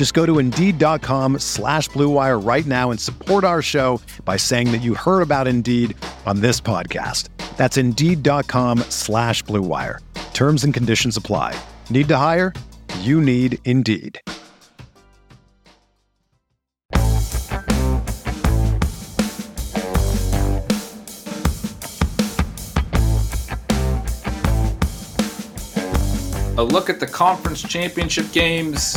Just go to Indeed.com slash BlueWire right now and support our show by saying that you heard about Indeed on this podcast. That's Indeed.com slash BlueWire. Terms and conditions apply. Need to hire? You need Indeed. A look at the conference championship games,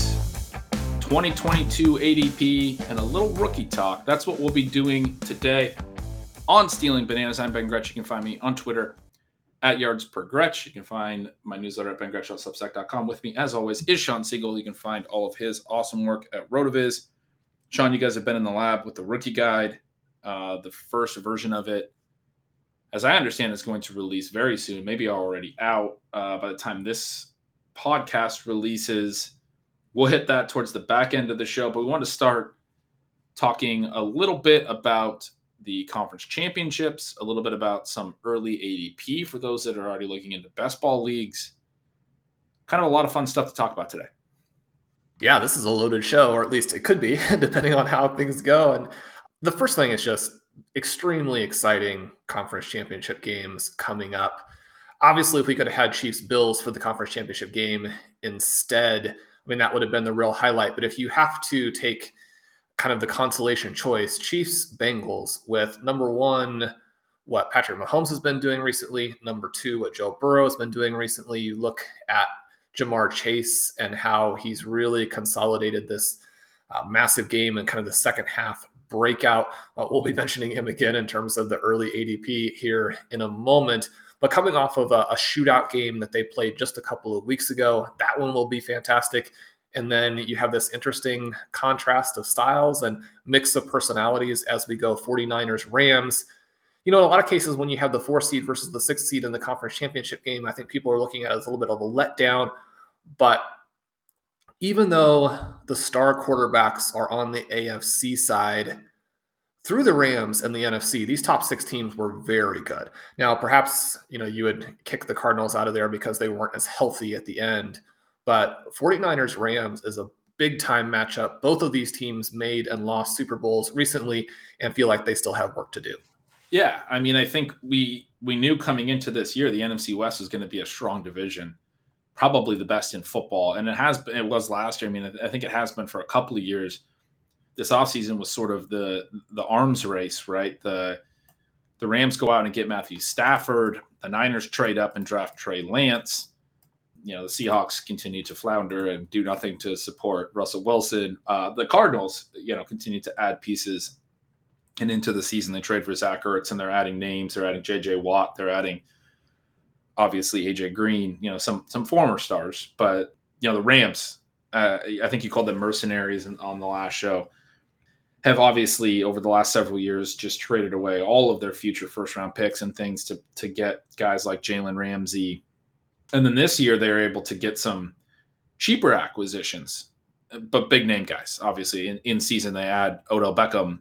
2022 ADP, and a little rookie talk. That's what we'll be doing today on Stealing Bananas. I'm Ben Gretch. You can find me on Twitter at yards per Gretch. You can find my newsletter at bengretch.substack.com. With me, as always, is Shawn Siegele. You can find all of his awesome work at Rotoviz. Shawn, you guys have been in the lab with the rookie guide, uh, the first version of it. As I understand, it's going to release very soon, maybe already out uh, by the time this podcast releases. We'll hit that towards the back end of the show, but we want to start talking a little bit about the conference championships, a little bit about some early ADP for those that are already looking into best ball leagues. Kind of a lot of fun stuff to talk about today. Yeah, this is a loaded show, or at least it could be, depending on how things go. And the first thing is just extremely exciting conference championship games coming up obviously, if we could have had Chiefs Bills for the conference championship game instead, I mean, that would have been the real highlight. But if you have to take kind of the consolation choice, Chiefs Bengals with number one, what Patrick Mahomes has been doing recently, number two, what Joe Burrow has been doing recently. You look at Ja'Marr Chase and how he's really consolidated this uh, massive game and kind of the second half breakout. Uh, we'll be mentioning him again in terms of the early ADP here in a moment. But coming off of a, a shootout game that they played just a couple of weeks ago, that one will be fantastic. And then you have this interesting contrast of styles and mix of personalities as we go 49ers, Rams. You know, in a lot of cases, when you have the four seed versus the six seed in the conference championship game, I think people are looking at it as a little bit of a letdown. But even though the star quarterbacks are on the AFC side, through the Rams and the NFC, these top six teams were very good. Now, perhaps you know you would kick the Cardinals out of there because they weren't as healthy at the end. But 49ers Rams is a big time matchup. Both of these teams made and lost Super Bowls recently and feel like they still have work to do. Yeah, I mean, I think we we knew coming into this year the NFC West was going to be a strong division, probably the best in football, and it has been. It was last year. I mean, I think it has been for a couple of years this offseason was sort of the the arms race, right? The the Rams go out and get Matthew Stafford. The Niners trade up and draft Trey Lance. You know, the Seahawks continue to flounder and do nothing to support Russell Wilson. Uh, the Cardinals, you know, continue to add pieces. And into the season, they trade for Zach Ertz and they're adding names. They're adding J.J. Watt. They're adding, obviously, A.J. Green. You know, some some former stars. But you know, the Rams. Uh, I think you called them mercenaries on the last show have obviously over the last several years just traded away all of their future first round picks and things to to get guys like Jalen Ramsey. And then this year they're able to get some cheaper acquisitions, but big name guys. Obviously, in, in season they add Odell Beckham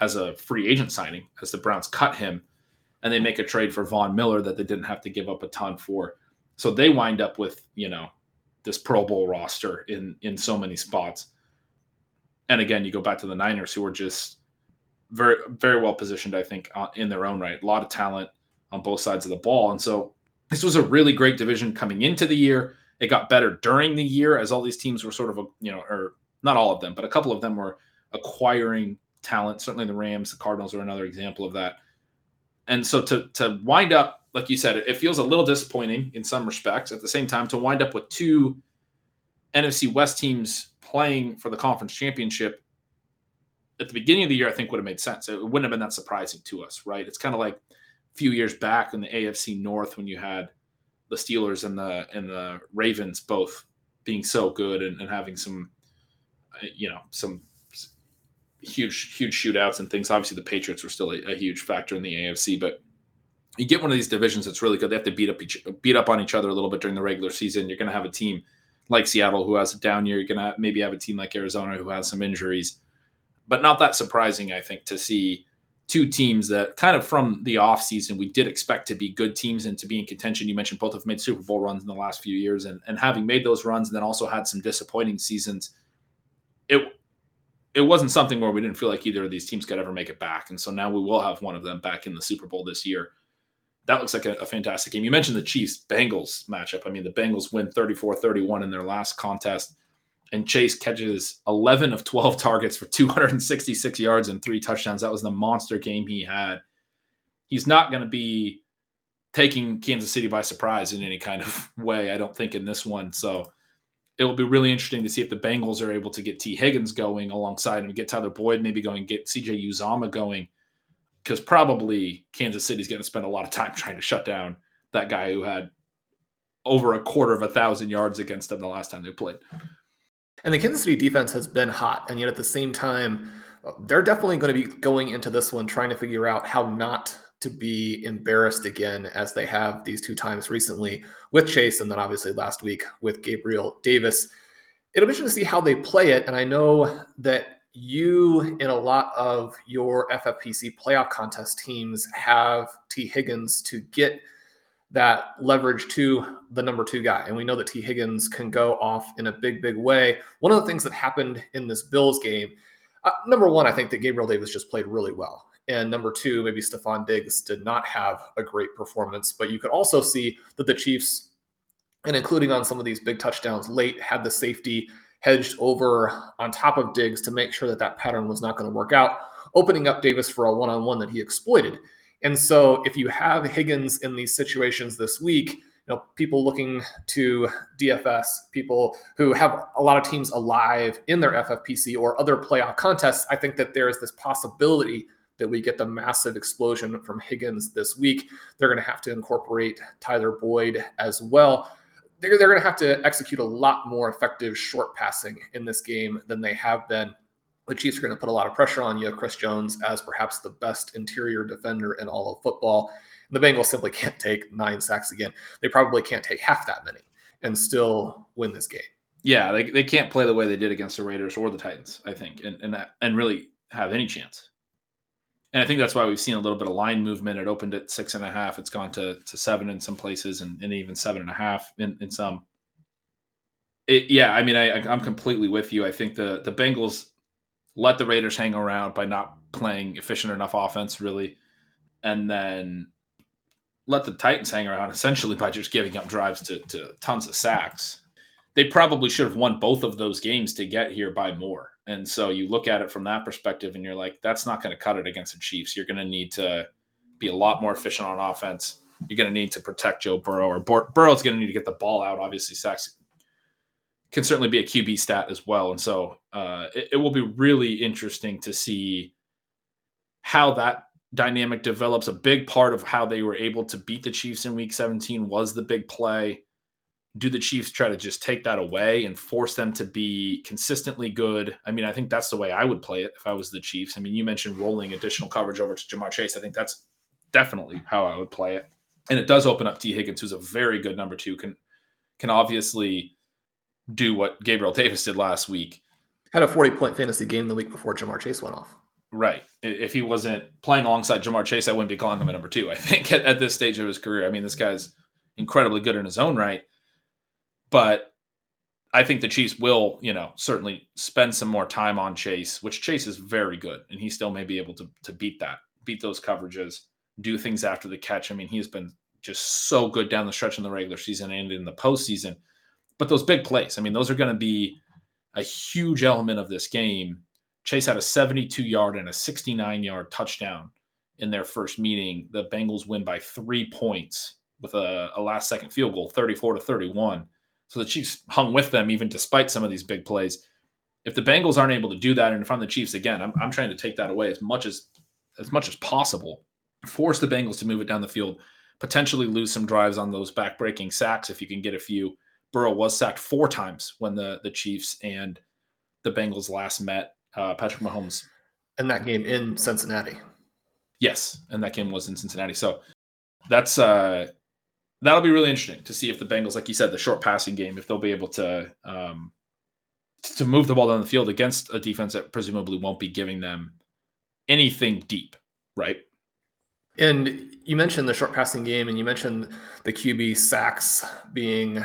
as a free agent signing as the Browns cut him, and they make a trade for Von Miller that they didn't have to give up a ton for. So they wind up with you know this Pro Bowl roster in in so many spots and again, you go back to the Niners, who are just very, very well positioned, I think, in their own right. A lot of talent on both sides of the ball. And so this was a really great division coming into the year. It got better during the year as all these teams were sort of, you know, or not all of them, but a couple of them were acquiring talent. Certainly the Rams, the Cardinals are another example of that. And so to, to wind up like you said, it feels a little disappointing in some respects. At the same time, to wind up with two NFC West teams playing for the conference championship at the beginning of the year, I think would have made sense. It wouldn't have been that surprising to us, right? It's kind of like a few years back in the AFC North when you had the Steelers and the and the Ravens both being so good and, and having some, you know, some huge huge shootouts and things. Obviously, the Patriots were still a, a, huge factor in the AFC, but you get one of these divisions that's really good. They have to beat up each beat up on each other a little bit during the regular season. You're going to have a team like Seattle who has a down year. You're going to maybe have a team like Arizona who has some injuries, but not that surprising, I think, to see two teams that kind of from the offseason we did expect to be good teams and to be in contention. You mentioned both have made Super Bowl runs in the last few years, and and having made those runs and then also had some disappointing seasons. It it wasn't something where we didn't feel like either of these teams could ever make it back. And so now we will have one of them back in the Super Bowl this year. That looks like a, a fantastic game. You mentioned the Chiefs Bengals matchup. I mean, the Bengals win 34 31 in their last contest, and Chase catches 11 of 12 targets for 266 yards and three touchdowns. That was the monster game he had. He's not going to be taking Kansas City by surprise in any kind of way, I don't think, in this one. So, it will be really interesting to see if the Bengals are able to get Tee Higgins going alongside him, get Tyler Boyd maybe going, get CJ Uzomah going, because probably Kansas City's going to spend a lot of time trying to shut down that guy who had over a quarter of a thousand yards against them the last time they played. And the Kansas City defense has been hot, and yet at the same time, they're definitely going to be going into this one trying to figure out how not to be embarrassed again as they have these two times recently with Chase and then obviously last week with Gabriel Davis. It'll be interesting to see how they play it. And I know that you, in a lot of your FFPC playoff contest teams, have Tee Higgins to get that leverage to the number two guy. And we know that Tee Higgins can go off in a big, big way. One of the things that happened in this Bills game, uh, number one, I think that Gabriel Davis just played really well. And number two, maybe Stefon Diggs did not have a great performance, but you could also see that the Chiefs, and including on some of these big touchdowns late, had the safety hedged over on top of Diggs to make sure that that pattern was not going to work out, opening up Davis for a one on one that he exploited. And so if you have Higgins in these situations this week, you know, people looking to DFS, people who have a lot of teams alive in their FFPC or other playoff contests, I think that there is this possibility that we get the massive explosion from Higgins this week. They're going to have to incorporate Tyler Boyd as well. They're, they're going to have to execute a lot more effective short passing in this game than they have been. The Chiefs are going to put a lot of pressure on you, Chris Jones, as perhaps the best interior defender in all of football. the Bengals simply can't take nine sacks again. They probably can't take half that many and still win this game. Yeah, they, they can't play the way they did against the Raiders or the Titans, I think, and and, and really have any chance. And I think that's why we've seen a little bit of line movement. It opened at six and a half. It's gone to, to seven in some places and, and even seven and a half in, in some. It, yeah, I mean, I, I'm completely with you. I think the the Bengals let the Raiders hang around by not playing efficient enough offense, really, and then let the Titans hang around essentially by just giving up drives to, to tons of sacks. They probably should have won both of those games to get here by more. And so you look at it from that perspective and you're like, that's not going to cut it against the Chiefs. You're going to need to be a lot more efficient on offense. You're going to need to protect Joe Burrow, or Bur- Burrow's going to need to get the ball out. Obviously, sacks can certainly be a QB stat as well. And so uh, it, it will be really interesting to see how that dynamic develops. A big part of how they were able to beat the Chiefs in week 17 was the big play do the Chiefs try to just take that away and force them to be consistently good? I mean, I think that's the way I would play it if I was the Chiefs. I mean, you mentioned rolling additional coverage over to Ja'Marr Chase. I think that's definitely how I would play it. And it does open up Tee Higgins, who's a very good number two, can can obviously do what Gabriel Davis did last week. Had a 40 point fantasy game the week before Ja'Marr Chase went off. Right. If he wasn't playing alongside Jamar Chase, I wouldn't be calling him a number two. I think at, at this stage of his career. I mean, this guy's incredibly good in his own right but I think the Chiefs will, you know, certainly spend some more time on Chase, which Chase is very good, and he still may be able to to beat that, beat those coverages, do things after the catch. I mean, he's been just so good down the stretch in the regular season and in the postseason. But those big plays, I mean, those are going to be a huge element of this game. Chase had a 72 yard and a 69 yard touchdown in their first meeting. The Bengals win by three points with a, a last second field goal, 34 to 31. So the Chiefs hung with them even despite some of these big plays. If the Bengals aren't able to do that in front of the Chiefs again, I'm, I'm trying to take that away as much as as much as possible. Force the Bengals to move it down the field, potentially lose some drives on those back-breaking sacks if you can get a few. Burrow was sacked four times when the the Chiefs and the Bengals last met. Uh, Patrick Mahomes. And that game in Cincinnati. Yes, and that game was in Cincinnati. So that's uh that'll be really interesting to see if the Bengals, like you said, the short passing game, if they'll be able to um to move the ball down the field against a defense that presumably won't be giving them anything deep, right? And you mentioned the short passing game, and you mentioned the QB sacks being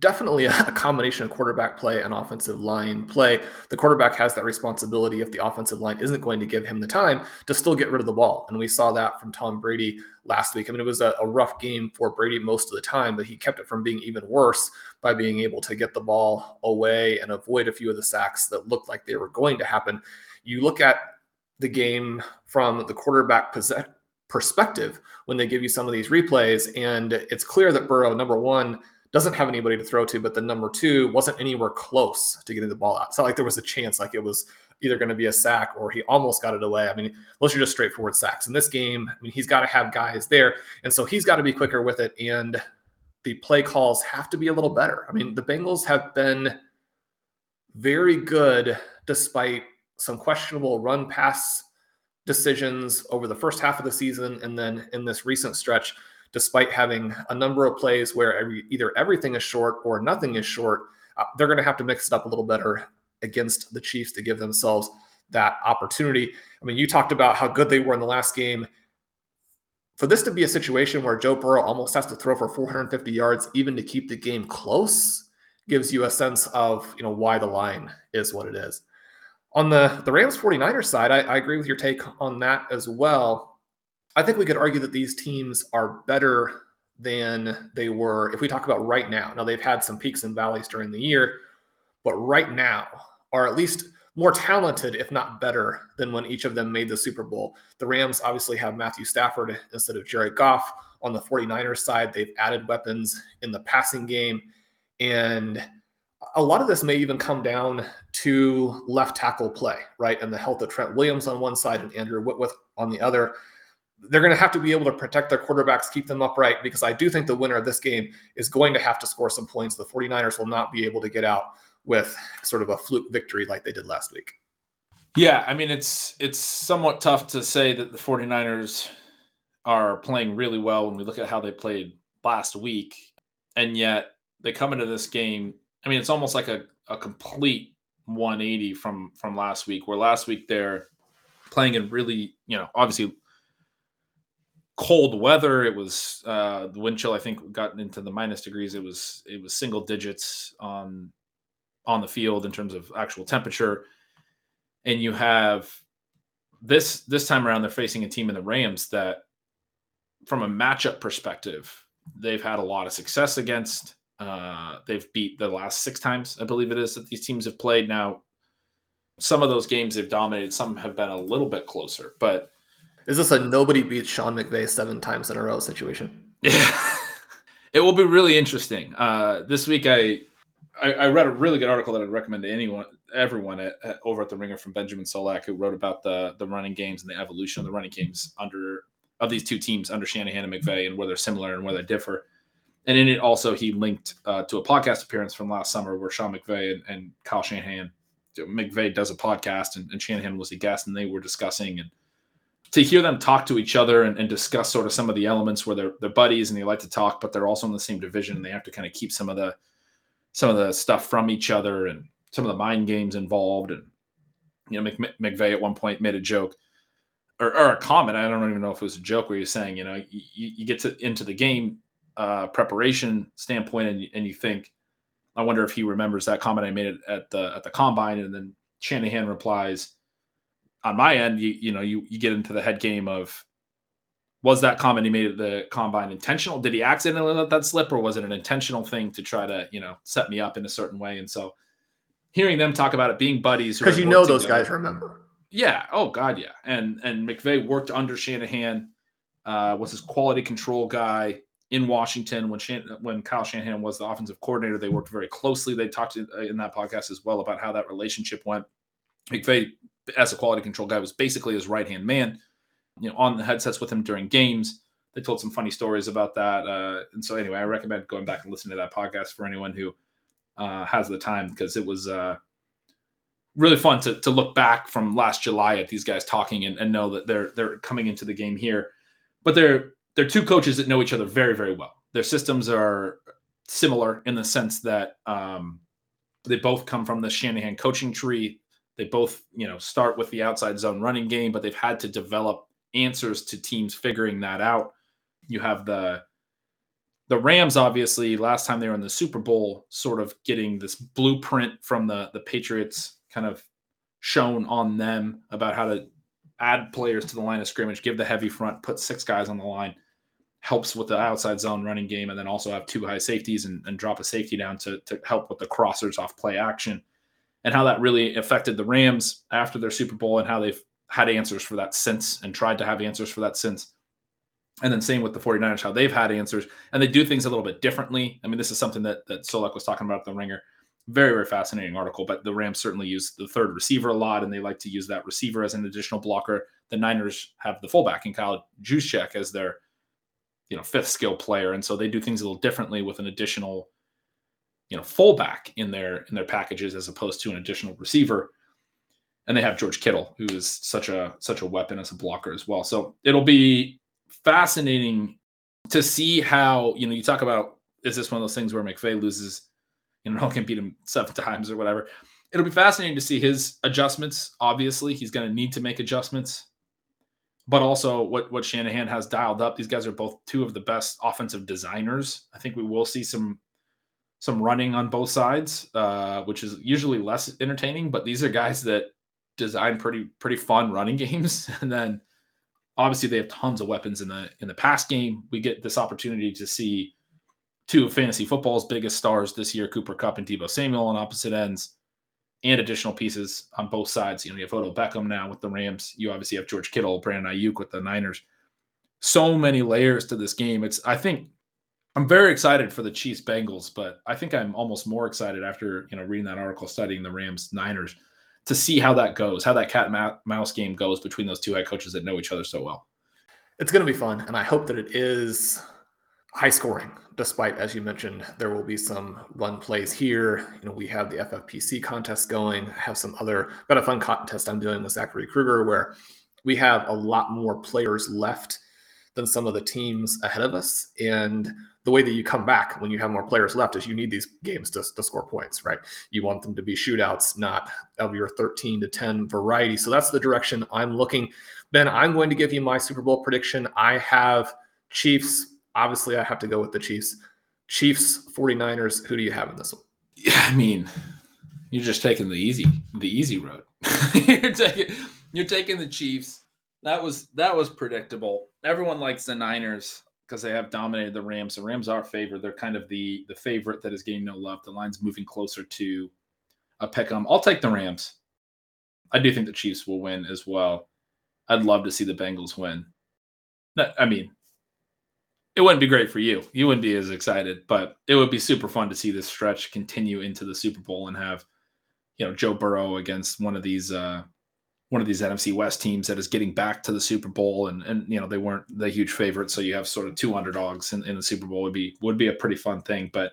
definitely a combination of quarterback play and offensive line play. The quarterback has that responsibility if the offensive line isn't going to give him the time to still get rid of the ball. And we saw that from Tom Brady last week. I mean, it was a, a rough game for Brady most of the time, but he kept it from being even worse by being able to get the ball away and avoid a few of the sacks that looked like they were going to happen. You look at the game from the quarterback perspective when they give you some of these replays, and it's clear that Burrow, number one, doesn't have anybody to throw to, but the number two wasn't anywhere close to getting the ball out. It's not like there was a chance, like it was either going to be a sack or he almost got it away. I mean, those are just straightforward sacks. In this game, I mean, he's got to have guys there. And so he's got to be quicker with it. And the play calls have to be a little better. I mean, the Bengals have been very good despite some questionable run pass decisions over the first half of the season and then in this recent stretch despite having a number of plays where every, either everything is short or nothing is short, uh, they're going to have to mix it up a little better against the Chiefs to give themselves that opportunity. I mean, you talked about how good they were in the last game. For this to be a situation where Joe Burrow almost has to throw for 450 yards even to keep the game close gives you a sense of, you know, why the line is what it is. On the, the Rams 49ers side, I, I agree with your take on that as well. I think we could argue that these teams are better than they were if we talk about right now. Now, they've had some peaks and valleys during the year, but right now are at least more talented, if not better, than when each of them made the Super Bowl. The Rams obviously have Matthew Stafford instead of Jared Goff. On the 49ers side, they've added weapons in the passing game. And a lot of this may even come down to left tackle play, right? And the health of Trent Williams on one side and Andrew Whitworth on the other they're going to have to be able to protect their quarterbacks, keep them upright, because I do think the winner of this game is going to have to score some points. The 49ers will not be able to get out with sort of a fluke victory like they did last week. Yeah, I mean it's it's somewhat tough to say that the 49ers are playing really well when we look at how they played last week and yet they come into this game I mean it's almost like a, a complete 180 from from last week where last week they're playing in really, you know, obviously cold weather. It was uh, the wind chill. I think got into the minus degrees. It was it was single digits on on the field in terms of actual temperature. And you have this this time around, they're facing a team in the Rams that, from a matchup perspective, they've had a lot of success against. Uh, they've beat the last six times, I believe it is, that these teams have played. Now, some of those games they've dominated. Some have been a little bit closer, but is this a nobody beats Sean McVay seven times in a row situation? Yeah. it will be really interesting. Uh, this week, I, I, I read a really good article that I'd recommend to anyone, everyone at, at, over at the Ringer from Benjamin Solak, who wrote about the the running games and the evolution of the running games under of these two teams under Shanahan and McVay, and where they're similar and where they differ. And in it, also he linked uh, to a podcast appearance from last summer where Sean McVay and, and Kyle Shanahan, McVay does a podcast, and, and Shanahan was a guest, and they were discussing and to hear them talk to each other and, and, discuss sort of some of the elements where they're they're buddies and they like to talk, but they're also in the same division and they have to kind of keep some of the some of the stuff from each other and some of the mind games involved. And you know, Mc, McVay at one point made a joke or, or, a comment. I don't even know if it was a joke where he's saying, you know, you, you get to into the game uh, preparation standpoint and, and you think, I wonder if he remembers that comment I made at the at the combine, and then Shanahan replies on my end, you you know, you you get into the head game of was that comment he made at the combine intentional? Did he accidentally let that slip, or was it an intentional thing to try to you know set me up in a certain way? And so, hearing them talk about it being buddies because you know those together, guys remember. Yeah. Oh God, yeah. And and McVay worked under Shanahan, uh, was his quality control guy in Washington when Shan- when Kyle Shanahan was the offensive coordinator. They worked very closely. They talked in that podcast as well about how that relationship went. McVay, as a quality control guy, was basically his right hand man. You know, on the headsets with him during games. They told some funny stories about that. Uh, and so, anyway, I recommend going back and listening to that podcast for anyone who uh, has the time because it was uh, really fun to, to look back from last July at these guys talking and, and know that they're they're coming into the game here. But they're they're two coaches that know each other very very well. Their systems are similar in the sense that um, they both come from the Shanahan coaching tree. They both you know start with the outside zone running game, but they've had to develop answers to teams figuring that out. You have the the Rams, obviously, last time they were in the Super Bowl, sort of getting this blueprint from the the Patriots kind of shown on them about how to add players to the line of scrimmage, give the heavy front, put six guys on the line, helps with the outside zone running game, and then also have two high safeties and, and drop a safety down to, to help with the crossers off play action. And how that really affected the Rams after their Super Bowl and how they've had answers for that since and tried to have answers for that since. And then same with the 49ers, how they've had answers and they do things a little bit differently. I mean, this is something that, that Solak was talking about at the ringer. Very, very fascinating article, but the Rams certainly use the third receiver a lot and they like to use that receiver as an additional blocker. The Niners have the fullback in Kyle Juszczyk as their, you know, fifth skill player. And so they do things a little differently with an additional, you know, fullback in their in their packages as opposed to an additional receiver and they have George Kittle, who is such a such a weapon as a blocker as well. So it'll be fascinating to see how you know you talk about is this one of those things where McVay loses, you know, can beat him seven times or whatever. It'll be fascinating to see his adjustments. Obviously, he's going to need to make adjustments, but also what what Shanahan has dialed up. These guys are both two of the best offensive designers. I think we will see some some running on both sides, uh, which is usually less entertaining. But these are guys that design pretty pretty fun running games, and then obviously they have tons of weapons in the in the pass game. We get this opportunity to see two of fantasy football's biggest stars this year, Cooper Kupp and Deebo Samuel on opposite ends, and additional pieces on both sides. You know, you have Odell Beckham now with the Rams. You obviously have George Kittle, Brandon Aiyuk with the Niners. So many layers to this game. It's I think I'm very excited for the Chiefs Bengals, but I think I'm almost more excited after you know reading that article studying the Rams Niners to see how that goes, how that cat and mouse game goes between those two head coaches that know each other so well. It's going to be fun, and I hope that it is high scoring. Despite, as you mentioned, there will be some run plays here. You know, we have the FFPC contest going. I have some other got a fun contest I'm doing with Zachary Kruger where we have a lot more players left than some of the teams ahead of us, and the way that you come back when you have more players left is you need these games to, to score points, right? You want them to be shootouts, not of your 13 to 10 variety. So that's the direction I'm looking. Ben, I'm going to give you my Super Bowl prediction. I have Chiefs. Obviously, I have to go with the Chiefs. Chiefs, 49ers. Who do you have in this one? Yeah, I mean, you're just taking the easy, the easy road. you're taking, you're taking the Chiefs. That was that was predictable. Everyone likes the Niners because they have dominated the Rams. The Rams are favored. They're kind of the the favorite that is getting no love. The line's moving closer to a pick 'em. I'll take the Rams. I do think the Chiefs will win as well. I'd love to see the Bengals win. I mean, it wouldn't be great for you. You wouldn't be as excited, but it would be super fun to see this stretch continue into the Super Bowl and have, you know, Joe Burrow against one of these uh, one of these NFC West teams that is getting back to the Super Bowl, and and you know they weren't the huge favorite, so you have sort of two underdogs in, in the Super Bowl would be would be a pretty fun thing. But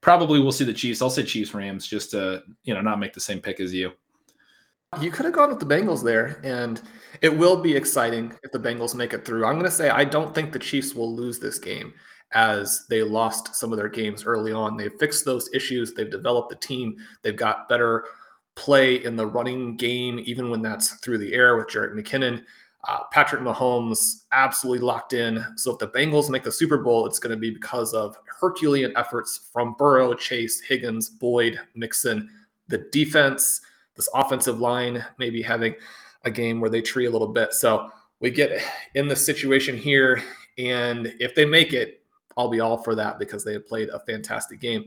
probably we'll see the Chiefs. I'll say Chiefs Rams just to you know not make the same pick as you. You could have gone with the Bengals there, and it will be exciting if the Bengals make it through. I'm going to say I don't think the Chiefs will lose this game as they lost some of their games early on. They've fixed those issues. They've developed the team. They've got better play in the running game, even when that's through the air with Jerick McKinnon. Uh, Patrick Mahomes absolutely locked in. So if the Bengals make the Super Bowl, it's going to be because of Herculean efforts from Burrow, Chase, Higgins, Boyd, Mixon, the defense, this offensive line, maybe having a game where they tree a little bit. So we get in the situation here. And if they make it, I'll be all for that because they have played a fantastic game.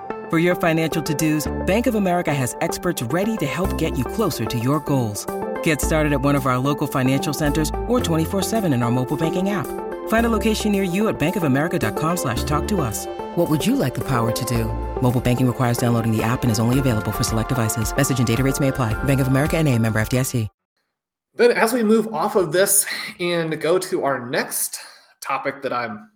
For your financial to-dos, Bank of America has experts ready to help get you closer to your goals. Get started at one of our local financial centers or 24-7 in our mobile banking app. Find a location near you at bankofamerica.com slash talk to us. What would you like the power to do? Mobile banking requires downloading the app and is only available for select devices. Message and data rates may apply. Bank of America and a member FDIC. Then as we move off of this and go to our next topic that I'm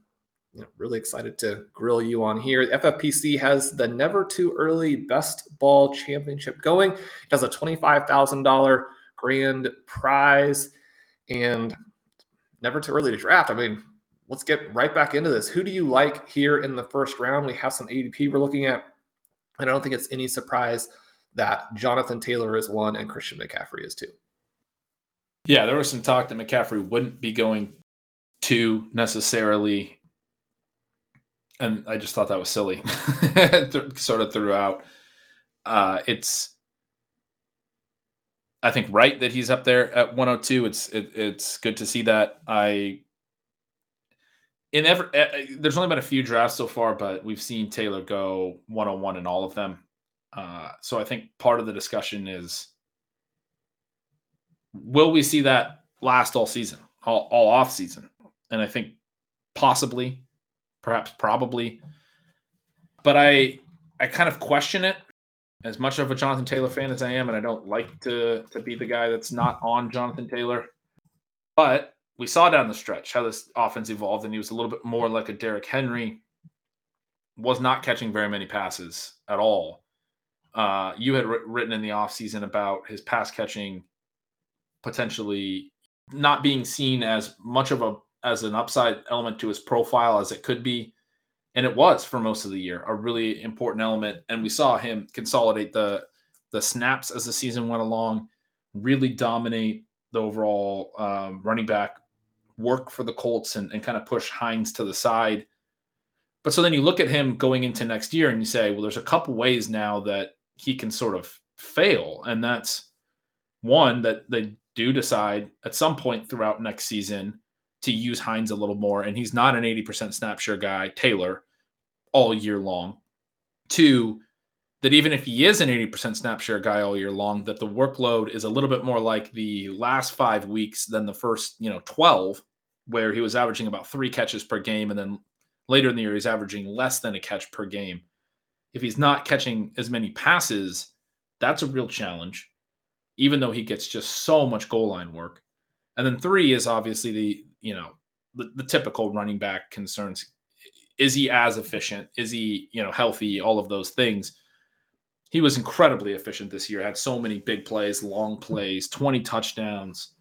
you know, really excited to grill you on here. FFPC has the Never Too Early Best Ball Championship going. It has a $25,000 grand prize and never too early to draft. I mean, let's get right back into this. Who do you like here in the first round? We have some ADP we're looking at. And I don't think it's any surprise that Jonathan Taylor is one and Christian McCaffrey is two. Yeah, there was some talk that McCaffrey wouldn't be going to necessarily and I just thought that was silly, sort of throughout. Uh, it's, I think, right that he's up there at 102. It's it, it's good to see that. I in every there's only been a few drafts so far, but we've seen Taylor go 101 in all of them. Uh, so I think part of the discussion is, will we see that last all season, all, all off season? And I think possibly perhaps probably. But I I kind of question it as much of a Jonathan Taylor fan as I am, and I don't like to to be the guy that's not on Jonathan Taylor. But we saw down the stretch how this offense evolved, and he was a little bit more like a Derrick Henry. Was not catching very many passes at all. Uh, you had written in the offseason about his pass catching potentially not being seen as much of a as an upside element to his profile as it could be. And it was for most of the year a really important element. And we saw him consolidate the the snaps as the season went along, really dominate the overall um, running back work for the Colts and, and kind of push Hines to the side. But so then you look at him going into next year and you say, well, there's a couple ways now that he can sort of fail. And that's one that they do decide at some point throughout next season to use Hines a little more. And he's not an 80% snap share guy, Taylor, all year long. Two, that even if he is an 80% snap share guy all year long, that the workload is a little bit more like the last five weeks than the first, you know, 12, where he was averaging about three catches per game. And then later in the year, he's averaging less than a catch per game. If he's not catching as many passes, that's a real challenge, even though he gets just so much goal line work. And then three is obviously the you know the, the typical running back concerns. Is he as efficient? Is he you know healthy? All of those things. He was incredibly efficient this year. Had so many big plays, long plays, twenty touchdowns.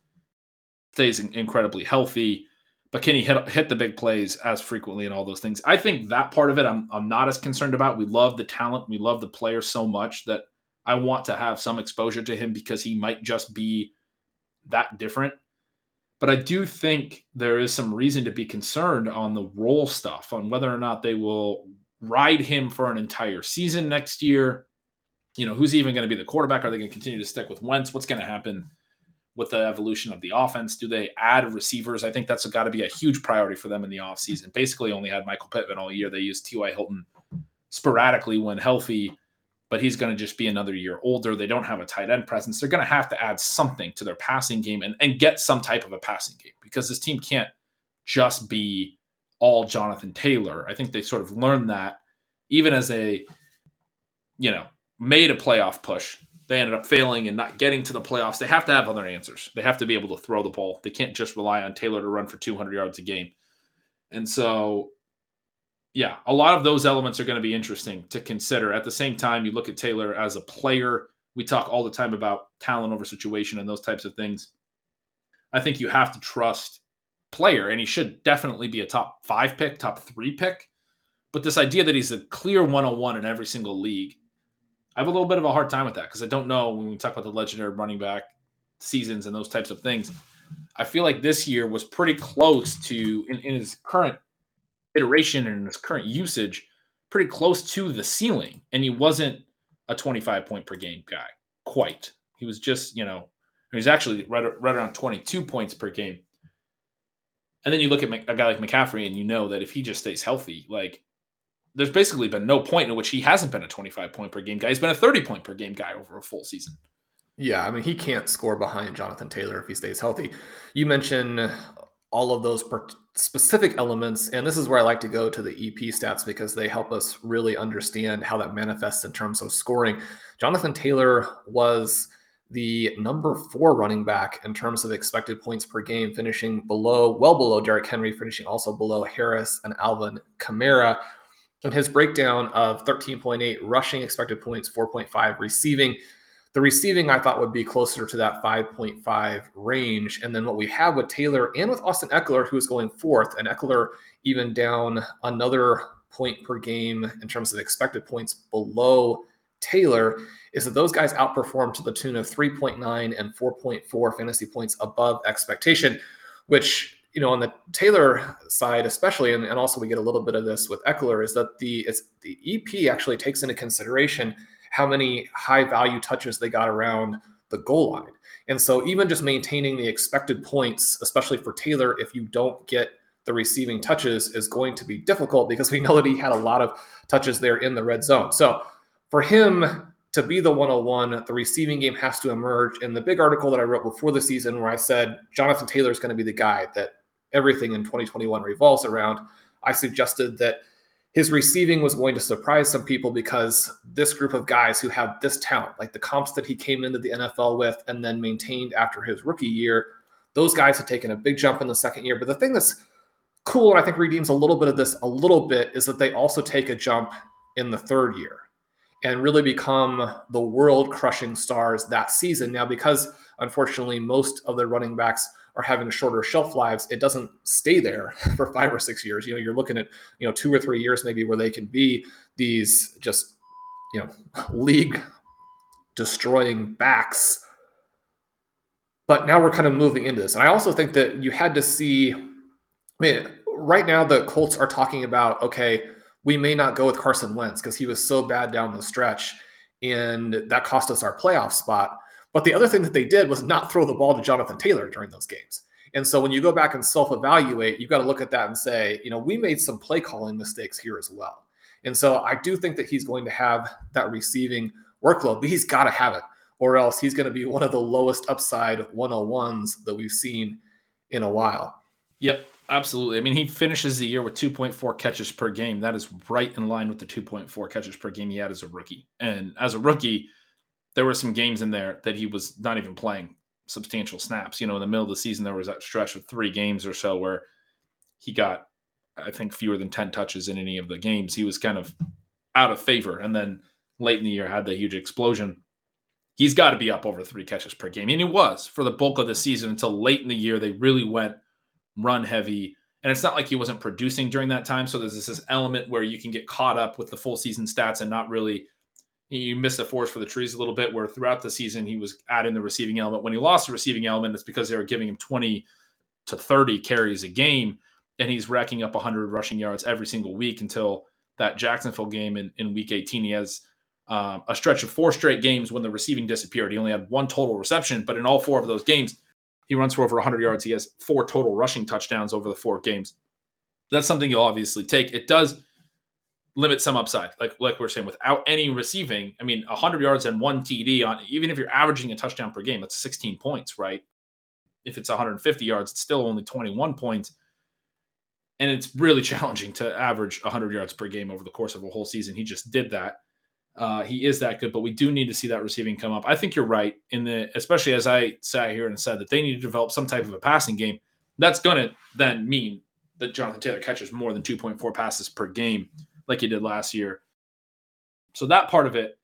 Stays incredibly healthy. but can he hit hit the big plays as frequently and all those things? I think that part of it I'm I'm not as concerned about. We love the talent, we love the player so much that I want to have some exposure to him because he might just be that different. But I do think there is some reason to be concerned on the role stuff, on whether or not they will ride him for an entire season next year. You know, who's even going to be the quarterback? Are they going to continue to stick with Wentz? What's going to happen with the evolution of the offense? Do they add receivers? I think that's got to be a huge priority for them in the offseason. Basically, only had Michael Pittman all year. They used T.Y. Hilton sporadically when healthy but he's going to just be another year older. They don't have a tight end presence. They're going to have to add something to their passing game and, and get some type of a passing game because this team can't just be all Jonathan Taylor. I think they sort of learned that even as they, you know, made a playoff push. They ended up failing and not getting to the playoffs. They have to have other answers. They have to be able to throw the ball. They can't just rely on Taylor to run for 200 yards a game. And so yeah, a lot of those elements are going to be interesting to consider. At the same time, you look at Taylor as a player. We talk all the time about talent over situation and those types of things. I think you have to trust player, and he should definitely be a top five pick, top three pick. But this idea that he's a clear 101 in every single league, I have a little bit of a hard time with that because I don't know when we talk about the legendary running back seasons and those types of things. I feel like this year was pretty close to, in, in his current iteration and his current usage pretty close to the ceiling. And he wasn't a 25 point per game guy quite. He was just, you know, he was actually right, right around 22 points per game. And then you look at a guy like McCaffrey and you know that if he just stays healthy, like there's basically been no point in which he hasn't been a 25 point per game guy. He's been a 30 point per game guy over a full season. Yeah, I mean, he can't score behind Jonathan Taylor if he stays healthy. You mentioned all of those per- specific elements. And this is where I like to go to the EP stats because they help us really understand how that manifests in terms of scoring. Jonathan Taylor was the number four running back in terms of expected points per game, finishing below, well below Derrick Henry, finishing also below Harris and Alvin Kamara. And his breakdown of 13.8 rushing expected points, 4.5 receiving the receiving I thought would be closer to that 5.5 range. And then what we have with Taylor and with Austin Ekeler, who is going fourth, and Ekeler even down another point per game in terms of expected points below Taylor, is that those guys outperformed to the tune of 3.9 and 4.4 fantasy points above expectation, which you know, on the Taylor side, especially, and, and also we get a little bit of this with Ekeler, is that the it's the EP actually takes into consideration how many high value touches they got around the goal line. And so even just maintaining the expected points, especially for Taylor, if you don't get the receiving touches, is going to be difficult because we know that he had a lot of touches there in the red zone. So for him to be the 101, the receiving game has to emerge. In the big article that I wrote before the season, where I said Jonathan Taylor is going to be the guy that everything in 2021 revolves around, I suggested that his receiving was going to surprise some people because this group of guys who have this talent, like the comps that he came into the NFL with and then maintained after his rookie year, those guys have taken a big jump in the second year. But the thing that's cool, and I think redeems a little bit of this a little bit, is that they also take a jump in the third year and really become the world crushing stars that season. Now, because unfortunately, most of the running backs are having shorter shelf lives, it doesn't stay there for five or six years. You know, you're looking at, you know, two or three years maybe where they can be these just, you know, league destroying backs. But now we're kind of moving into this. And I also think that you had to see, I mean, right now the Colts are talking about, okay, we may not go with Carson Wentz because he was so bad down the stretch and that cost us our playoff spot. But the other thing that they did was not throw the ball to Jonathan Taylor during those games. And so when you go back and self evaluate, you've got to look at that and say, you know, we made some play calling mistakes here as well. And so I do think that he's going to have that receiving workload, but he's got to have it, or else he's going to be one of the lowest upside 101s that we've seen in a while. Yep, absolutely. I mean, he finishes the year with 2.4 catches per game. That is right in line with the 2.4 catches per game he had as a rookie. And as a rookie, there were some games in there that he was not even playing substantial snaps. You know, in the middle of the season, there was that stretch of three games or so where he got, I think, fewer than 10 touches in any of the games. He was kind of out of favor. And then late in the year, had the huge explosion. He's got to be up over three catches per game. And he was for the bulk of the season until late in the year. They really went run heavy. And it's not like he wasn't producing during that time. So there's this, this element where you can get caught up with the full season stats and not really you miss the forest for the trees a little bit. Where throughout the season he was adding the receiving element. When he lost the receiving element, it's because they were giving him 20 to 30 carries a game, and he's racking up 100 rushing yards every single week until that Jacksonville game in, in week 18. He has um, a stretch of four straight games when the receiving disappeared. He only had one total reception, but in all four of those games, he runs for over 100 yards. He has four total rushing touchdowns over the four games. That's something you'll obviously take. It does limit some upside, like like we're saying, without any receiving. I mean, 100 yards and one TD on even if you're averaging a touchdown per game, that's 16 points, right? If it's 150 yards, it's still only 21 points. And it's really challenging to average 100 yards per game over the course of a whole season. He just did that. Uh, he is that good, but we do need to see that receiving come up. I think you're right in the, especially as I sat here and said that they need to develop some type of a passing game. That's going to then mean that Jonathan Taylor catches more than 2.4 passes per game, like he did last year. So that part of it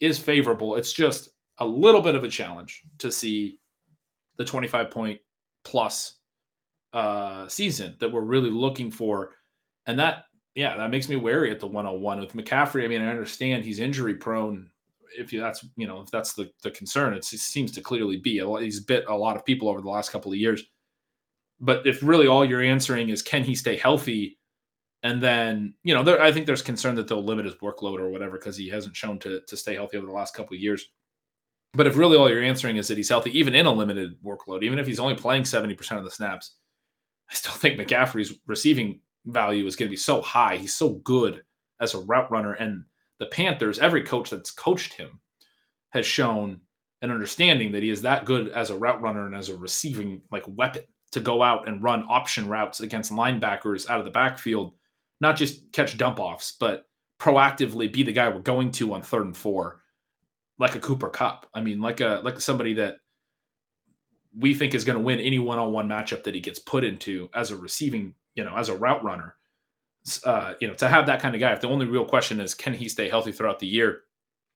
is favorable. It's just a little bit of a challenge to see the 25 point plus uh, season that we're really looking for. And that yeah, that makes me wary at the 101 with McCaffrey. I mean, I understand he's injury prone. If you, that's you know if that's the the concern, it seems to clearly be. He's bit a lot of people over the last couple of years. But if really all you're answering is can he stay healthy, and then you know there, I think there's concern that they'll limit his workload or whatever because he hasn't shown to to stay healthy over the last couple of years. But if really all you're answering is that he's healthy, even in a limited workload, even if he's only playing 70% of the snaps, I still think McCaffrey's receiving value is going to be so high. He's so good as a route runner. And the Panthers, every coach that's coached him has shown an understanding that he is that good as a route runner and as a receiving like weapon to go out and run option routes against linebackers out of the backfield, not just catch dump offs, but proactively be the guy we're going to on third and four, like a Cooper Kupp. I mean, like a like somebody that we think is going to win any one-on-one matchup that he gets put into as a receiving you know, as a route runner, uh, you know, to have that kind of guy. If the only real question is, can he stay healthy throughout the year?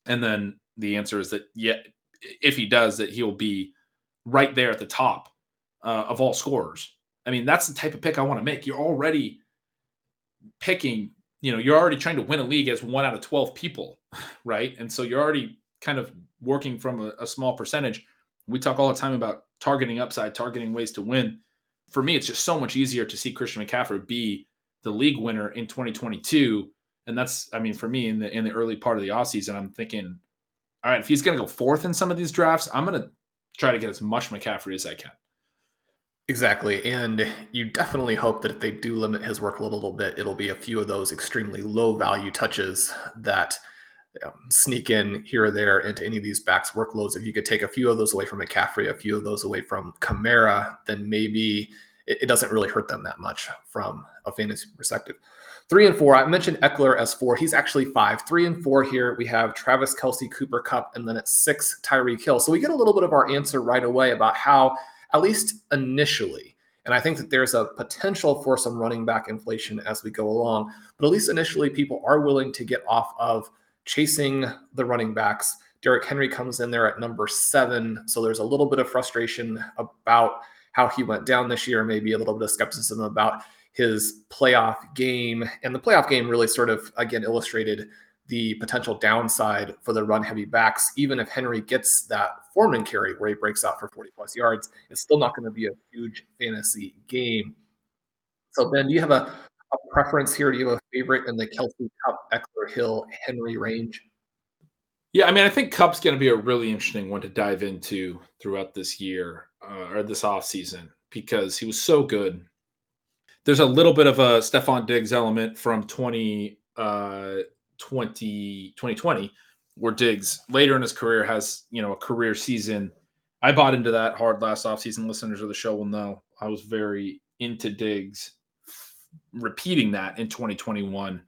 And then the answer is that, yeah, if he does, that he'll be right there at the top uh, of all scorers. I mean, that's the type of pick I want to make. You're already picking, you know, you're already trying to win a league as one out of 12 people, right? And so you're already kind of working from a, a small percentage. We talk all the time about targeting upside, targeting ways to win for me, it's just so much easier to see Christian McCaffrey be the league winner in 2022. And that's, I mean, for me in the in the early part of the offseason, I'm thinking, all right, if he's gonna go fourth in some of these drafts, I'm gonna try to get as much McCaffrey as I can. Exactly. And you definitely hope that if they do limit his workload a little bit, it'll be a few of those extremely low value touches that um, sneak in here or there into any of these backs workloads. If you could take a few of those away from McCaffrey, a few of those away from Kamara, then maybe it, it doesn't really hurt them that much from a fantasy perspective. Three and four, I mentioned Ekeler as four. He's actually five. Three and four here, we have Travis Kelce, Cooper Kupp, and then at six, Tyreek Hill. So we get a little bit of our answer right away about how, at least initially, and I think that there's a potential for some running back inflation as we go along. But at least initially, people are willing to get off of chasing the running backs. Derrick Henry comes in there at number seven. So there's a little bit of frustration about how he went down this year, maybe a little bit of skepticism about his playoff game. And the playoff game really sort of, again, illustrated the potential downside for the run heavy backs. Even if Henry gets that Foreman carry where he breaks out for 40 plus yards, it's still not going to be a huge fantasy game. So, Ben, do you have a, a preference here? Do you have a favorite in the Kelce Kupp, Ekeler Hill, Henry range? Yeah, I mean, I think Kupp's going to be a really interesting one to dive into throughout this year uh, or this off season because he was so good. There's a little bit of a Stefon Diggs element from 20, uh, 20, 2020 where Diggs later in his career has, you know, a career season. I bought into that hard last offseason. Listeners of the show will know I was very into Diggs repeating that in 2021.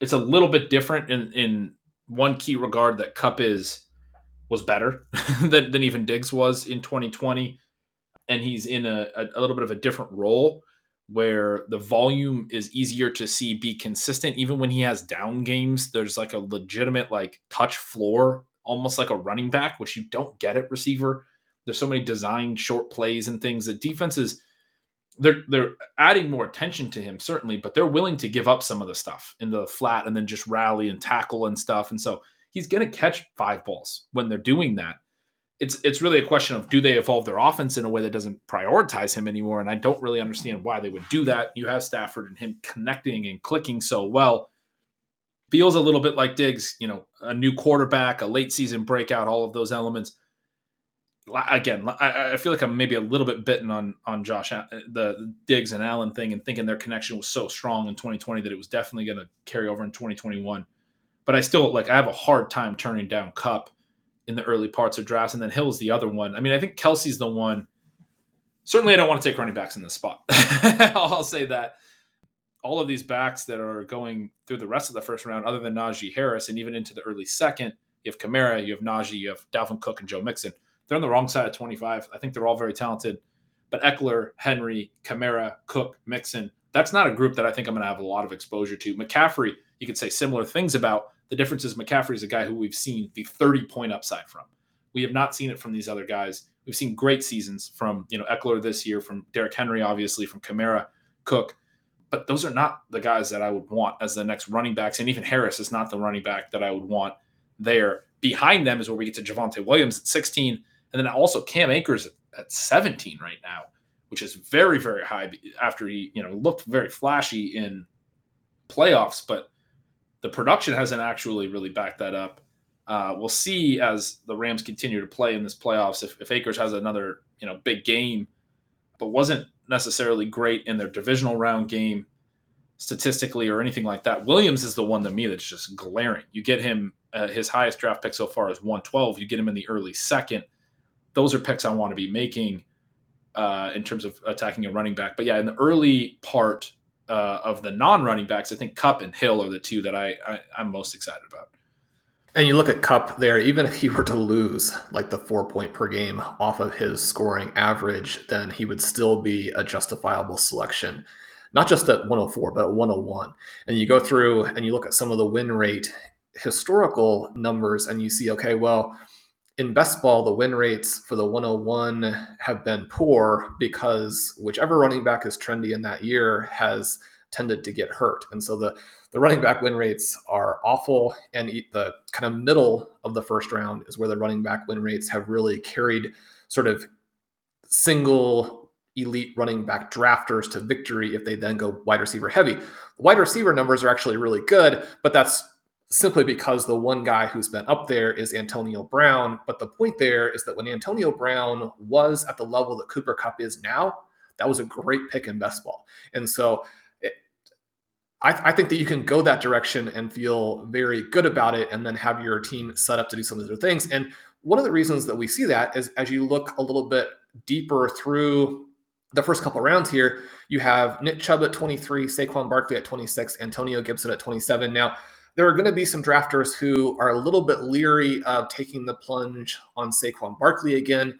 It's a little bit different in in one key regard that Kupp is was better than, than even Diggs was in 2020. And he's in a, a, a, little bit of a different role where the volume is easier to see be consistent. Even when he has down games, there's like a legitimate like touch floor, almost like a running back, which you don't get at receiver. There's so many designed short plays and things that defenses they're they're adding more attention to him certainly, but they're willing to give up some of the stuff in the flat and then just rally and tackle and stuff. And so he's going to catch five balls when they're doing that. It's it's really a question of do they evolve their offense in a way that doesn't prioritize him anymore? And I don't really understand why they would do that. You have Stafford and him connecting and clicking so well. Feels a little bit like Diggs, you know, a new quarterback, a late season breakout, all of those elements again, I, I, feel like I'm maybe a little bit bitten on on Josh the Diggs and Allen thing, and thinking their connection was so strong in 2020 that it was definitely going to carry over in 2021. But I still like I have a hard time turning down Kupp in the early parts of drafts, and then Hill's the other one. I mean, I think Kelce's the one. Certainly, I don't want to take running backs in this spot. I'll say that all of these backs that are going through the rest of the first round, other than Najee Harris, and even into the early second, you have Kamara, you have Najee, you have Dalvin Cook, and Joe Mixon they're on the wrong side of 25. I think they're all very talented. But Ekeler, Henry, Kamara, Cook, Mixon, that's not a group that I think I'm going to have a lot of exposure to. McCaffrey, you could say similar things about. The difference is McCaffrey is a guy who we've seen the 30 point upside from. We have not seen it from these other guys. We've seen great seasons from, you know, Ekeler this year, from Derrick Henry, obviously, from Kamara, Cook. But those are not the guys that I would want as the next running backs. And even Harris is not the running back that I would want there. Behind them is where we get to Javonte Williams at 16 and then also Cam Akers at 17 right now, which is very, very high after he, you know, looked very flashy in playoffs, but the production hasn't actually really backed that up. Uh, we'll see as the Rams continue to play in this playoffs if, if Akers has another, you know, big game, but wasn't necessarily great in their divisional round game statistically or anything like that. Williams is the one to me that's just glaring. You get him, uh, his highest draft pick so far is 112. You get him in the early second those are picks I want to be making uh, in terms of attacking a running back. But yeah, in the early part uh, of the non-running backs, I think Kupp and Hill are the two that I, I I'm most excited about. And you look at Kupp there, even if he were to lose like the four point per game off of his scoring average, then he would still be a justifiable selection, not just at 104, but at 101. And you go through and you look at some of the win rate historical numbers and you see, okay, well, in best ball, the win rates for the 101 have been poor because whichever running back is trendy in that year has tended to get hurt. And so the, the running back win rates are awful. And the kind of middle of the first round is where the running back win rates have really carried sort of single elite running back drafters to victory if they then go wide receiver heavy. Wide receiver numbers are actually really good, but that's simply because the one guy who's been up there is Antonio Brown. But the point there is that when Antonio Brown was at the level that Cooper Kupp is now, that was a great pick in best ball. And so it, I, I, think that you can go that direction and feel very good about it and then have your team set up to do some of the other things. And one of the reasons that we see that is as you look a little bit deeper through the first couple rounds here, you have Nick Chubb at 23, Saquon Barkley at 26, Antonio Gibson at 27. Now, there are going to be some drafters who are a little bit leery of taking the plunge on Saquon Barkley again.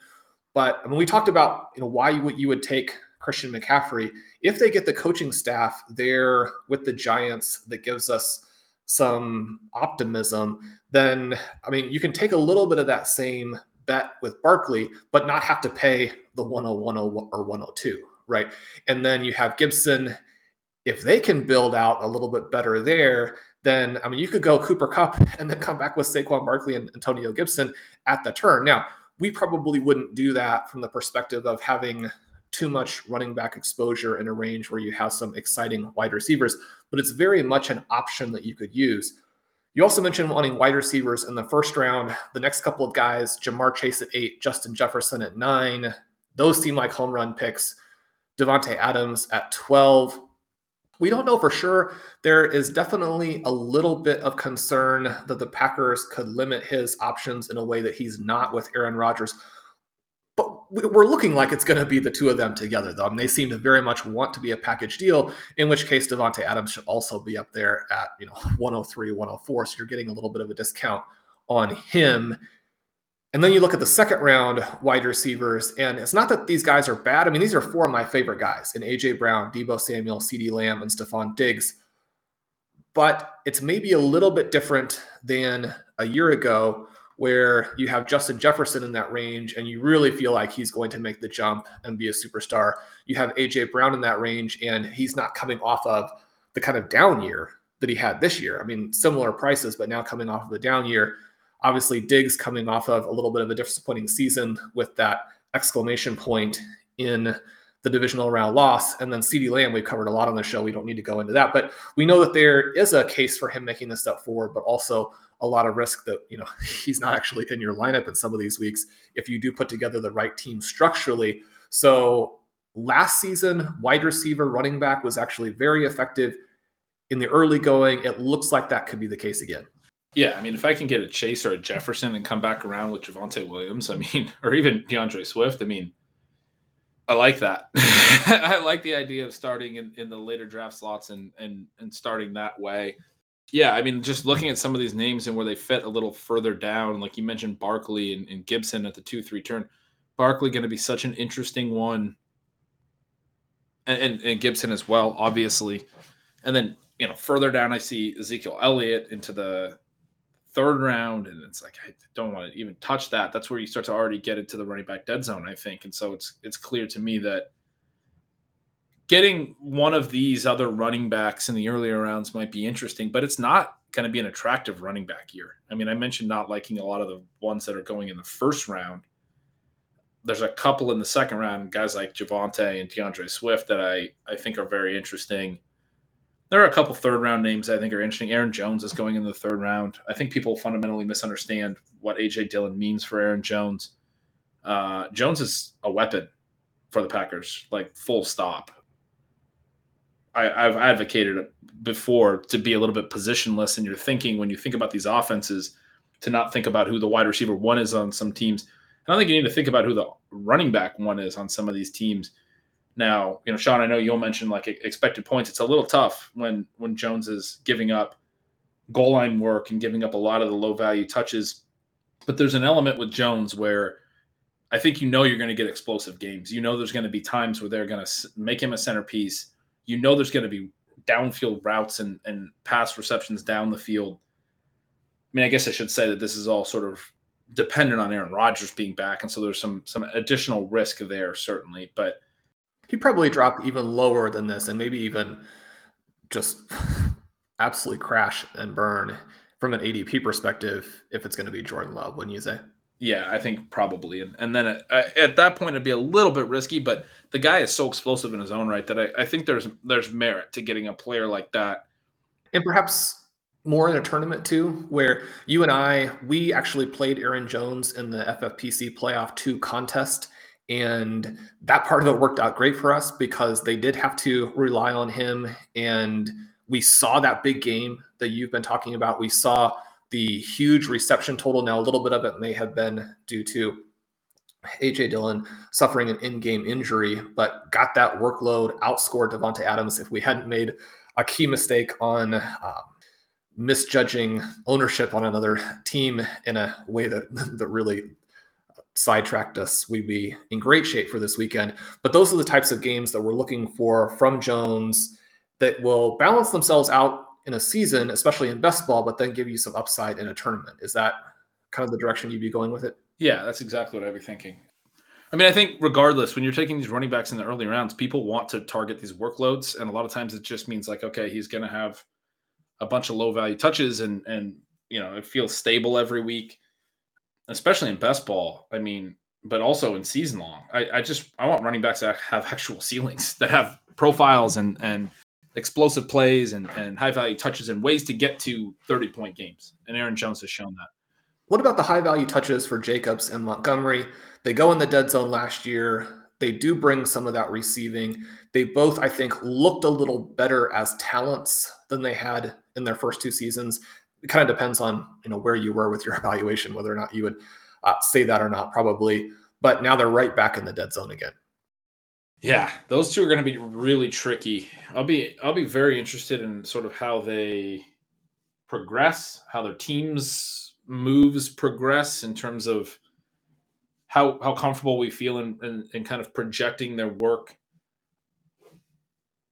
But I mean, we talked about you know why you would you would take Christian McCaffrey if they get the coaching staff there with the Giants that gives us some optimism. Then I mean, you can take a little bit of that same bet with Barkley, but not have to pay the 101 or 102, right? And then you have Gibson. If they can build out a little bit better there, then I mean you could go Cooper Kupp and then come back with Saquon Barkley and Antonio Gibson at the turn. Now, we probably wouldn't do that from the perspective of having too much running back exposure in a range where you have some exciting wide receivers, but it's very much an option that you could use. You also mentioned wanting wide receivers in the first round. The next couple of guys, Ja'Marr Chase at eight, Justin Jefferson at nine, those seem like home run picks. Davante Adams at 12. We don't know for sure. There is definitely a little bit of concern that the Packers could limit his options in a way that he's not with Aaron Rodgers. But we're looking like it's going to be the two of them together, though. I mean, they seem to very much want to be a package deal, in which case Davante Adams should also be up there at, you know, 103, 104. So you're getting a little bit of a discount on him. And then you look at the second round wide receivers, and it's not that these guys are bad. I mean, these are four of my favorite guys in AJ Brown, Deebo Samuel, CeeDee Lamb, and Stefon Diggs. But it's maybe a little bit different than a year ago where you have Justin Jefferson in that range and you really feel like he's going to make the jump and be a superstar. You have AJ Brown in that range and he's not coming off of the kind of down year that he had this year. I mean, similar prices, but now coming off of the down year. Obviously, Diggs coming off of a little bit of a disappointing season with that exclamation point in the divisional round loss. And then CeeDee Lamb, we've covered a lot on the show. We don't need to go into that. But we know that there is a case for him making the step forward, but also a lot of risk that, you know, he's not actually in your lineup in some of these weeks if you do put together the right team structurally. So last season, wide receiver, running back was actually very effective in the early going. It looks like that could be the case again. Yeah, I mean, if I can get a Chase or a Jefferson and come back around with Javonte Williams, I mean, or even D'Andre Swift, I mean, I like that. I like the idea of starting in, in the later draft slots and and and starting that way. Yeah, I mean, just looking at some of these names and where they fit a little further down, like you mentioned Barkley and, and Gibson at the two three turn. Barkley going to be such an interesting one, and, and, and Gibson as well, obviously. And then you know further down, I see Ezekiel Elliott into the third round, and it's like I don't want to even touch that. That's where you start to already get into the running back dead zone, I think. And so it's it's clear to me that getting one of these other running backs in the earlier rounds might be interesting, but it's not going to be an attractive running back year. I mean, I mentioned not liking a lot of the ones that are going in the first round. There's a couple in the second round, guys like Javonte and DeAndre Swift that I I think are very interesting there are a couple third round names I think are interesting. Aaron Jones is going in the third round. I think people fundamentally misunderstand what AJ Dillon means for Aaron Jones. Uh, Jones is a weapon for the Packers, like full stop. I, have advocated before to be a little bit positionless in your thinking when you think about these offenses, to not think about who the wide receiver one is on some teams. And I think you need to think about who the running back one is on some of these teams now, you know, Shawn, I know you'll mention like expected points. It's a little tough when when Jones is giving up goal line work and giving up a lot of the low value touches. But there's an element with Jones where I think you know you're going to get explosive games. You know there's going to be times where they're going to make him a centerpiece. You know there's going to be downfield routes and and pass receptions down the field. I mean, I guess I should say that this is all sort of dependent on Aaron Rodgers being back, and so there's some some additional risk there certainly. But he probably dropped even lower than this and maybe even just absolutely crash and burn from an ADP perspective if it's going to be Jordan Love, wouldn't you say? Yeah, I think probably. And, and then uh, at, at, that point, it'd be a little bit risky, but the guy is so explosive in his own right that I, I think there's there's merit to getting a player like that. And perhaps more in a tournament too, where you and I, we actually played Aaron Jones in the FFPC playoff two contest and that part of it worked out great for us because they did have to rely on him. And we saw that big game that you've been talking about. We saw the huge reception total. Now, a little bit of it may have been due to AJ Dillon suffering an in game injury, but got that workload, outscored Davante Adams. If we hadn't made a key mistake on um, misjudging ownership on another team in a way that, that really sidetracked us, we'd be in great shape for this weekend. But those are the types of games that we're looking for from Jones that will balance themselves out in a season, especially in best ball, but then give you some upside in a tournament. Is that kind of the direction you'd be going with it? Yeah, that's exactly what I'd be thinking. I mean, I think regardless, when you're taking these running backs in the early rounds, people want to target these workloads, and a lot of times it just means like, okay, he's going to have a bunch of low value touches, and and you know it feels stable every week especially in best ball. I mean, but also in season long. I, I just I want running backs that have actual ceilings that have profiles and and explosive plays and, and high value touches and ways to get to 30 point games. And Aaron Jones has shown that. What about the high value touches for Jacobs and Montgomery? They go in the dead zone last year. They do bring some of that receiving. They both, I think, looked a little better as talents than they had in their first two seasons it kind of depends on you know where you were with your evaluation, whether or not you would uh, say that or not, probably. But now they're right back in the dead zone again. Yeah, those two are going to be really tricky. I'll be I'll be very interested in sort of how they progress, how their teams moves progress in terms of how how comfortable we feel in, in, in kind of projecting their work,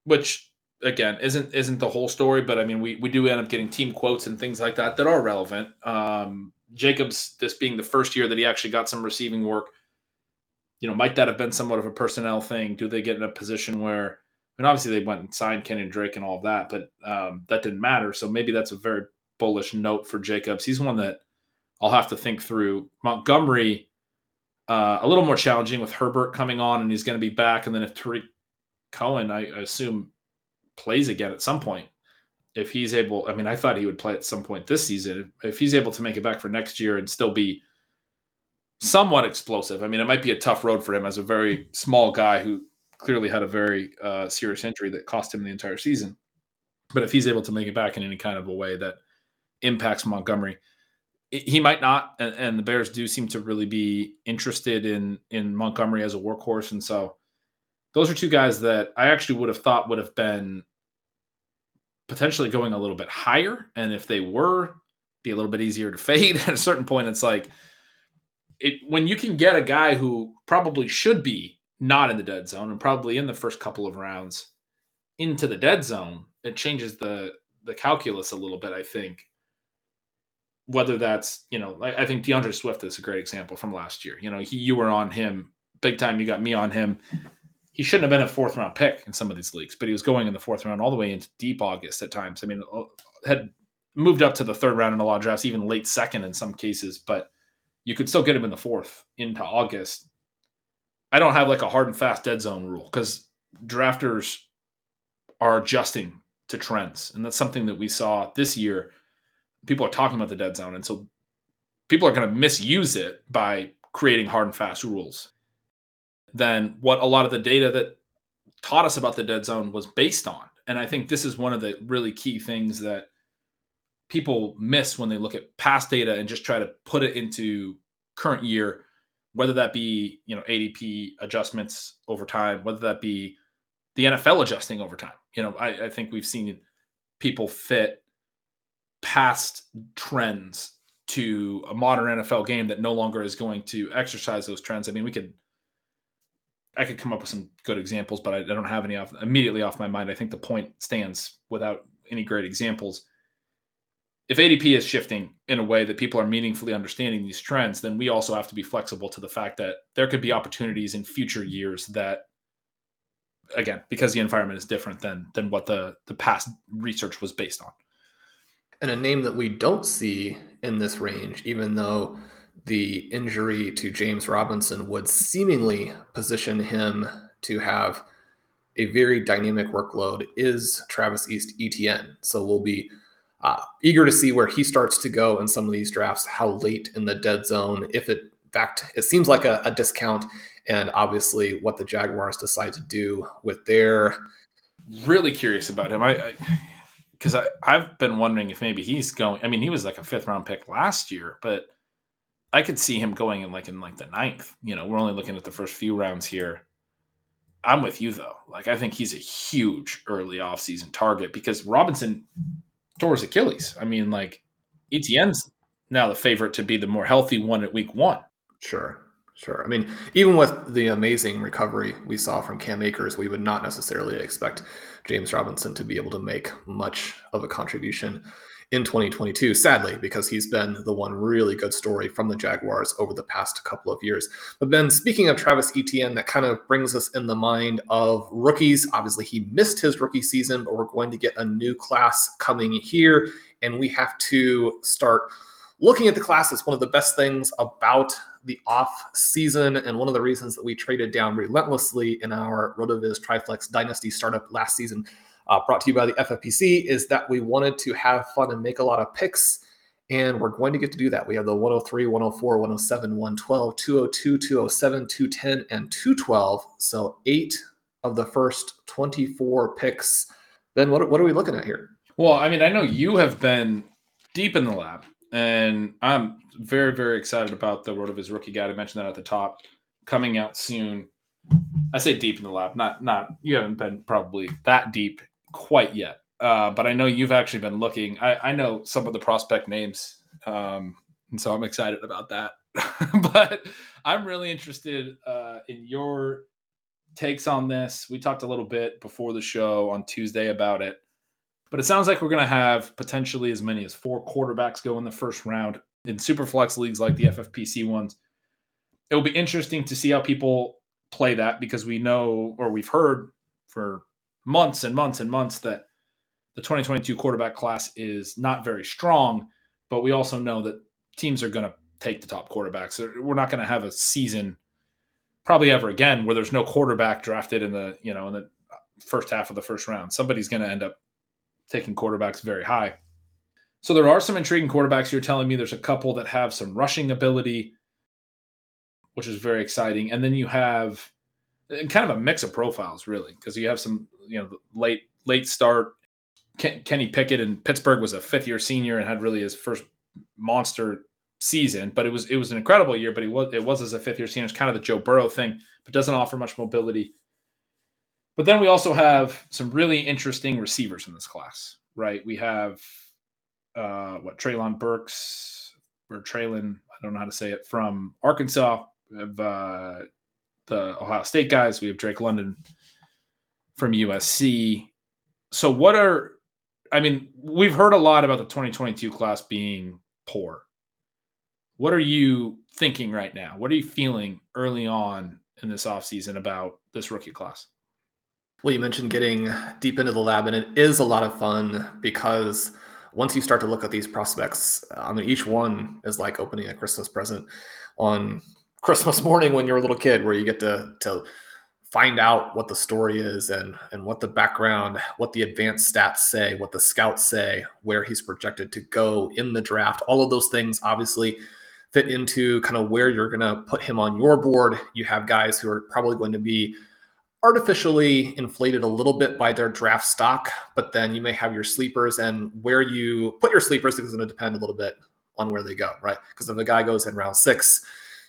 which again isn't isn't the whole story, but I mean we we do end up getting team quotes and things like that that are relevant. Um, Jacobs, this being the first year that he actually got some receiving work, you know, might that have been somewhat of a personnel thing? Do they get in a position where, and obviously they went and signed Kenny Drake and all of that, but um, that didn't matter. So maybe that's a very bullish note for Jacobs. He's one that I'll have to think through. Montgomery, uh, a little more challenging with Herbert coming on, and he's going to be back. And then if Tarik Cohen, I, I assume, plays again at some point, if he's able, I mean, I thought he would play at some point this season. If he's able to make it back for next year and still be somewhat explosive, I mean, it might be a tough road for him as a very small guy who clearly had a very uh, serious injury that cost him the entire season. But if he's able to make it back in any kind of a way that impacts Montgomery, he might not. And, and the Bears do seem to really be interested in in Montgomery as a workhorse, and so those are two guys that I actually would have thought would have been potentially going a little bit higher. And if they were, be a little bit easier to fade. At a certain point, it's like it when you can get a guy who probably should be not in the dead zone and probably in the first couple of rounds into the dead zone, it changes the the calculus a little bit, I think. Whether that's, you know, I, I think DeAndre Swift is a great example from last year. You know, he you were on him big time, you got me on him he shouldn't have been a fourth round pick in some of these leagues, but he was going in the fourth round all the way into deep August at times. I mean, uh, had moved up to the third round in a lot of drafts, even late second in some cases, but you could still get him in the fourth into August. I don't have like a hard and fast dead zone rule because drafters are adjusting to trends. And that's something that we saw this year. People are talking about the dead zone. And so people are going to misuse it by creating hard and fast rules than what a lot of the data that taught us about the dead zone was based on. And I think this is one of the really key things that people miss when they look at past data and just try to put it into current year, whether that be, you know, ADP adjustments over time, whether that be the NFL adjusting over time. You know, I, I think we've seen people fit past trends to a modern NFL game that no longer is going to exercise those trends. I mean, we could I could come up with some good examples, but I, I don't have any off immediately off my mind. I think the point stands without any great examples. If ADP is shifting in a way that people are meaningfully understanding these trends, then we also have to be flexible to the fact that there could be opportunities in future years that again, because the environment is different than than what the the past research was based on. And a name that we don't see in this range, even though the injury to James Robinson would seemingly position him to have a very dynamic workload is Travis East ETN. So we'll be uh, eager to see where he starts to go in some of these drafts, how late in the dead zone, if it, in fact, it seems like a, a discount, and obviously what the Jaguars decide to do with their. Really curious about him. I, because I, I, I've been wondering if maybe he's going. I mean, he was like a fifth round pick last year, but I could see him going in like in like the ninth. You know, we're only looking at the first few rounds here. I'm with you though. Like I think he's a huge early offseason target because Robinson tore his Achilles. I mean, like ETN's now the favorite to be the more healthy one at week one. Sure. Sure. I mean, even with the amazing recovery we saw from Cam Akers, we would not necessarily expect James Robinson to be able to make much of a contribution in 2022, sadly, because he's been the one really good story from the Jaguars over the past couple of years. But then, speaking of Travis Etienne, that kind of brings us in the mind of rookies. Obviously, he missed his rookie season, but we're going to get a new class coming here, and we have to start looking at the class. It's one of the best things about the off season, and one of the reasons that we traded down relentlessly in our RotoViz Triflex Dynasty startup last season uh, brought to you by the FFPC, is that we wanted to have fun and make a lot of picks. And we're going to get to do that. We have the 103, 104, 107, 112, 202, 207, 210, and 212. So eight of the first 24 picks. Then what, what are we looking at here? Well, I mean, I know you have been deep in the lab, and I'm very, very excited about the RotoViz rookie guide. I mentioned that at the top, coming out soon. I say deep in the lab, not not you haven't been probably that deep quite yet. Uh, but I know you've actually been looking. I, I know some of the prospect names, um, and so I'm excited about that. but I'm really interested uh, in your takes on this. We talked a little bit before the show on Tuesday about it, but it sounds like we're going to have potentially as many as four quarterbacks go in the first round. in super flex leagues like the FFPC ones. It will be interesting to see how people play that because we know or we've heard for months and months and months that the 2022 quarterback class is not very strong, but we also know that teams are going to take the top quarterbacks. We're not going to have a season probably ever again where there's no quarterback drafted in the, you know, in the first half of the first round. Somebody's going to end up taking quarterbacks very high. So there are some intriguing quarterbacks. You're telling me there's a couple that have some rushing ability, which is very exciting. And then you have kind of a mix of profiles, really, because you have some, you know, late late start. Kenny Pickett in Pittsburgh was a fifth year senior and had really his first monster season, but it was it was an incredible year. But he was it was as a fifth year senior. It's kind of the Joe Burrow thing, but doesn't offer much mobility. But then we also have some really interesting receivers in this class, right? We have uh, what Treylon Burks or Traylon, I don't know how to say it, from Arkansas. We have uh, the Ohio State guys. We have Drake London from USC. So, what are, I mean, we've heard a lot about the 2022 class being poor. What are you thinking right now? What are you feeling early on in this offseason about this rookie class? Well, you mentioned getting deep into the lab, and it is a lot of fun because once you start to look at these prospects, I mean, each one is like opening a Christmas present on Christmas morning when you're a little kid, where you get to to find out what the story is and and what the background, what the advanced stats say, what the scouts say, where he's projected to go in the draft. All of those things obviously fit into kind of where you're going to put him on your board. You have guys who are probably going to be artificially inflated a little bit by their draft stock, but then you may have your sleepers and where you put your sleepers is going to depend a little bit on where they go, right? Because if a guy goes in round six,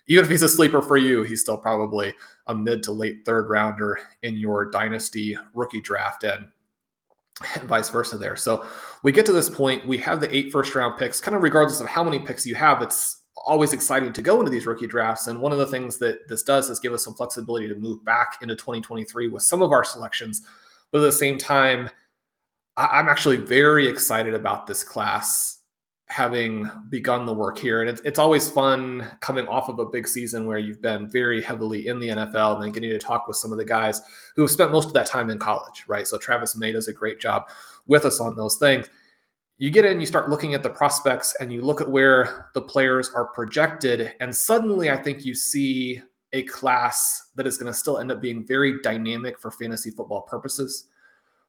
even if he's a sleeper for you, he's still probably a mid to late third rounder in your dynasty rookie draft and, and vice versa there. So we get to this point, we have the eight first round picks, kind of regardless of how many picks you have, it's always exciting to go into these rookie drafts. And one of the things that this does is give us some flexibility to move back into 2023 with some of our selections. But at the same time, I'm actually very excited about this class having begun the work here. And it's, it's always fun coming off of a big season where you've been very heavily in the NFL and then getting to talk with some of the guys who have spent most of that time in college, right? So Travis May does a great job with us on those things you get in, you start looking at the prospects, and you look at where the players are projected, and suddenly I think you see a class that is going to still end up being very dynamic for fantasy football purposes.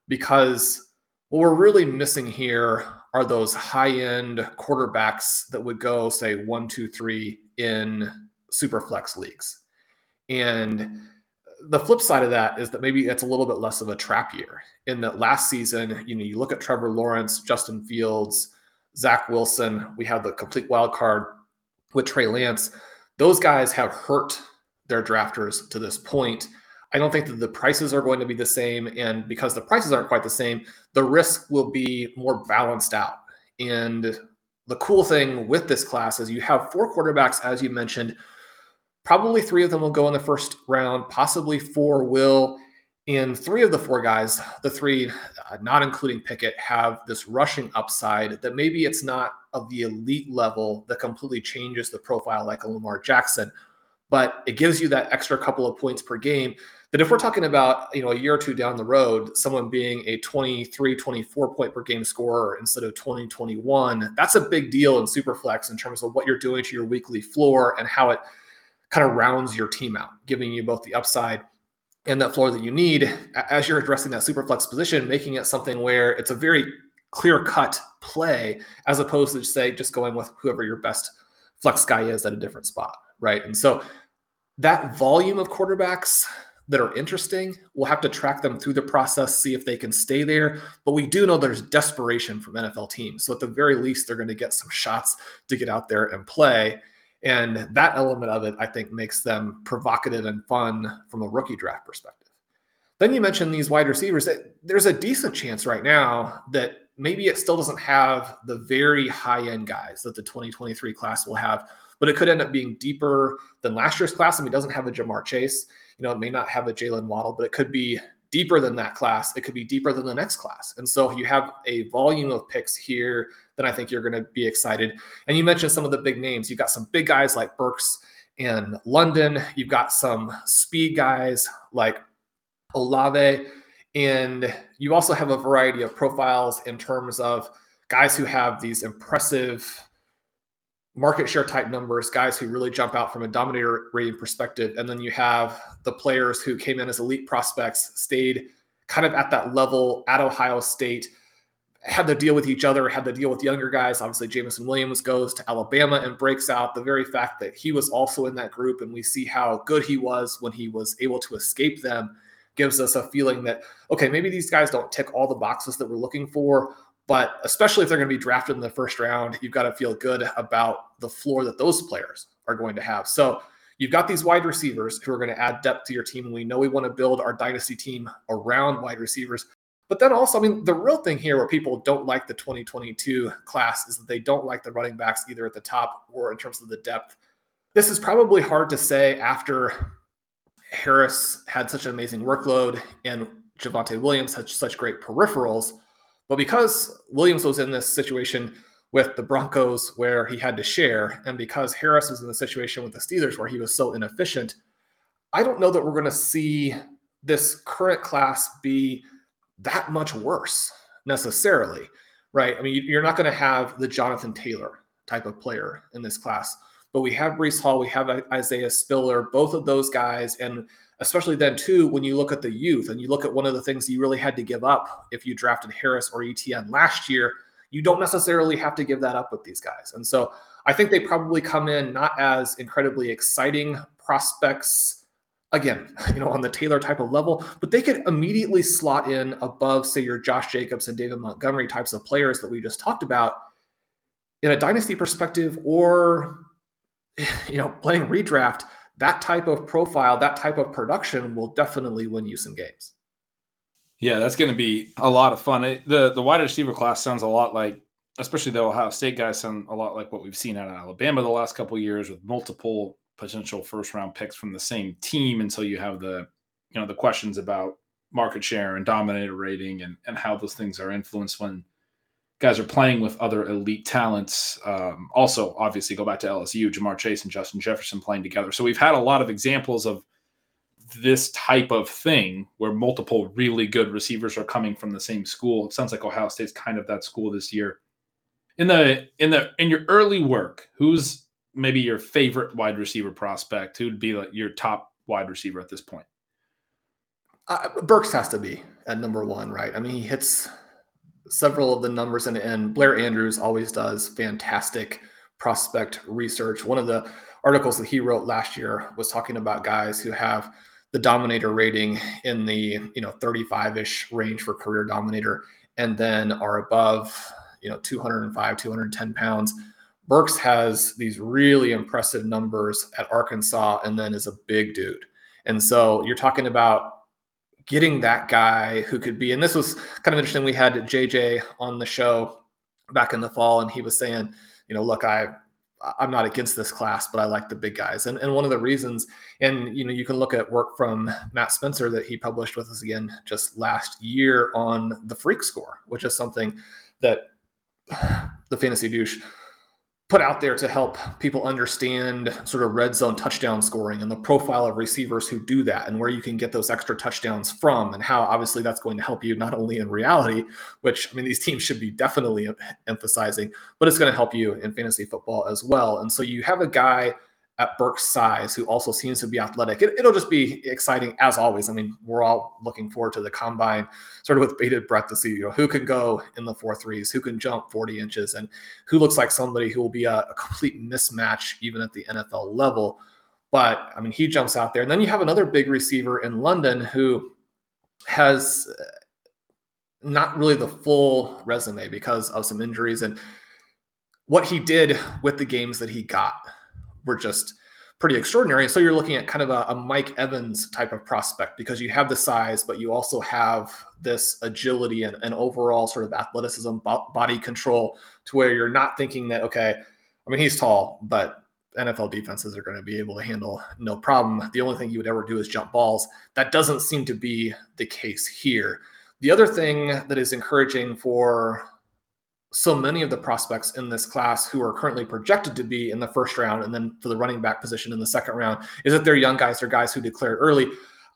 Because what we're really missing here are those high end quarterbacks that would go, say, one, two, three in super flex leagues. And the flip side of that is that maybe it's a little bit less of a trap year. In that last season, you know, you look at Trevor Lawrence, Justin Fields, Zach Wilson. We have the complete wild card with Trey Lance. Those guys have hurt their drafters to this point. I don't think that the prices are going to be the same. And because the prices aren't quite the same, the risk will be more balanced out. And the cool thing with this class is you have four quarterbacks, as you mentioned, Probably three of them will go in the first round, possibly four will. And three of the four guys, the three, uh, not including Pickett, have this rushing upside that maybe it's not of the elite level that completely changes the profile like a Lamar Jackson, but it gives you that extra couple of points per game. That if we're talking about you know a year or two down the road, someone being a 23, 24 point per game scorer instead of 20, 21, that's a big deal in Superflex in terms of what you're doing to your weekly floor and how it kind of rounds your team out, giving you both the upside and that floor that you need as you're addressing that super flex position, making it something where it's a very clear cut play as opposed to say just going with whoever your best flex guy is at a different spot, right? And so that volume of quarterbacks that are interesting, we'll have to track them through the process, see if they can stay there. But we do know there's desperation from NFL teams. So at the very least, they're going to get some shots to get out there and play. And that element of it, I think, makes them provocative and fun from a rookie draft perspective. Then you mentioned these wide receivers. There's a decent chance right now that maybe it still doesn't have the very high end guys that the 2023 class will have, but it could end up being deeper than last year's class. I mean, it doesn't have a Ja'Marr Chase. You know, it may not have a Jalen Waddle, but it could be deeper than that class. It could be deeper than the next class. And so if you have a volume of picks here then I think you're going to be excited. And you mentioned some of the big names. You've got some big guys like Burks in London. You've got some speed guys like Olave. And you also have a variety of profiles in terms of guys who have these impressive market share type numbers, guys who really jump out from a dominator rating perspective. And then you have the players who came in as elite prospects, stayed kind of at that level at Ohio State, had to deal with each other, had to deal with younger guys. Obviously, Jameson Williams goes to Alabama and breaks out. The very fact that he was also in that group and we see how good he was when he was able to escape them gives us a feeling that, okay, maybe these guys don't tick all the boxes that we're looking for, but especially if they're going to be drafted in the first round, you've got to feel good about the floor that those players are going to have. So you've got these wide receivers who are going to add depth to your team. And we know we want to build our dynasty team around wide receivers. But then also, I mean, the real thing here where people don't like the 2022 class is that they don't like the running backs either at the top or in terms of the depth. This is probably hard to say after Harris had such an amazing workload and Javonte Williams had such great peripherals. But because Williams was in this situation with the Broncos where he had to share, and because Harris was in the situation with the Steelers where he was so inefficient, I don't know that we're going to see this current class be that much worse necessarily, right? I mean, you're not going to have the Jonathan Taylor type of player in this class, but we have Breece Hall, we have Isaiah Spiller, both of those guys, and especially then too when you look at the youth and you look at one of the things you really had to give up if you drafted Harris or ETN last year, you don't necessarily have to give that up with these guys. And so I think they probably come in not as incredibly exciting prospects again, you know, on the Taylor type of level, but they could immediately slot in above, say, your Josh Jacobs and David Montgomery types of players that we just talked about in a dynasty perspective or, you know, playing redraft that type of profile, that type of production will definitely win you some games. Yeah, that's going to be a lot of fun. It, the the wide receiver class sounds a lot like, especially the Ohio State guys sound a lot like what we've seen out of Alabama the last couple years with multiple potential first round picks from the same team until you have the you know the questions about market share and dominator rating and and how those things are influenced when guys are playing with other elite talents. Um, also, obviously, go back to LSU, Ja'Marr Chase and Justin Jefferson playing together. So we've had a lot of examples of this type of thing where multiple really good receivers are coming from the same school. It sounds like Ohio State's kind of that school this year. In the in the in your early work, who's maybe your favorite wide receiver prospect? Who'd be like your top wide receiver at this point? Uh, Burks has to be at number one, right? I mean, he hits several of the numbers, and, and Blair Andrews always does fantastic prospect research. One of the articles that he wrote last year was talking about guys who have the dominator rating in the you know 35ish range for career dominator and then are above you know 205 210 pounds burks has these really impressive numbers at arkansas and then is a big dude and so you're talking about getting that guy who could be, and this was kind of interesting. We had JJ on the show back in the fall, and he was saying, you know, look, I I'm not against this class, but I like the big guys. And, and one of the reasons, and you know, you can look at work from Matt Spencer that he published with us again just last year on the freak score, which is something that the fantasy douche put out there to help people understand sort of red zone touchdown scoring and the profile of receivers who do that and where you can get those extra touchdowns from and how obviously that's going to help you not only in reality which i mean these teams should be definitely emphasizing but it's going to help you in fantasy football as well. And so you have a guy at Burke's size, who also seems to be athletic. It, will just be exciting as always. I mean, we're all looking forward to the combine, sort of with bated breath to see you know who can go in the four threes, who can jump 40 inches, and who looks like somebody who will be a, a complete mismatch even at the NFL level. But I mean, he jumps out there, and then you have another big receiver in London who has uh, not really the full resume because of some injuries and what he did with the games that he got were just pretty extraordinary. And so you're looking at kind of a, a, Mike Evans type of prospect because you have the size, but you also have this agility and, and overall sort of athleticism, body control to where you're not thinking that, okay, I mean, he's tall, but NFL defenses are going to be able to handle no problem. The only thing you would ever do is jump balls. That doesn't seem to be the case here. The other thing that is encouraging for so many of the prospects in this class who are currently projected to be in the first round and then for the running back position in the second round is that they're young guys, they're guys who declared early.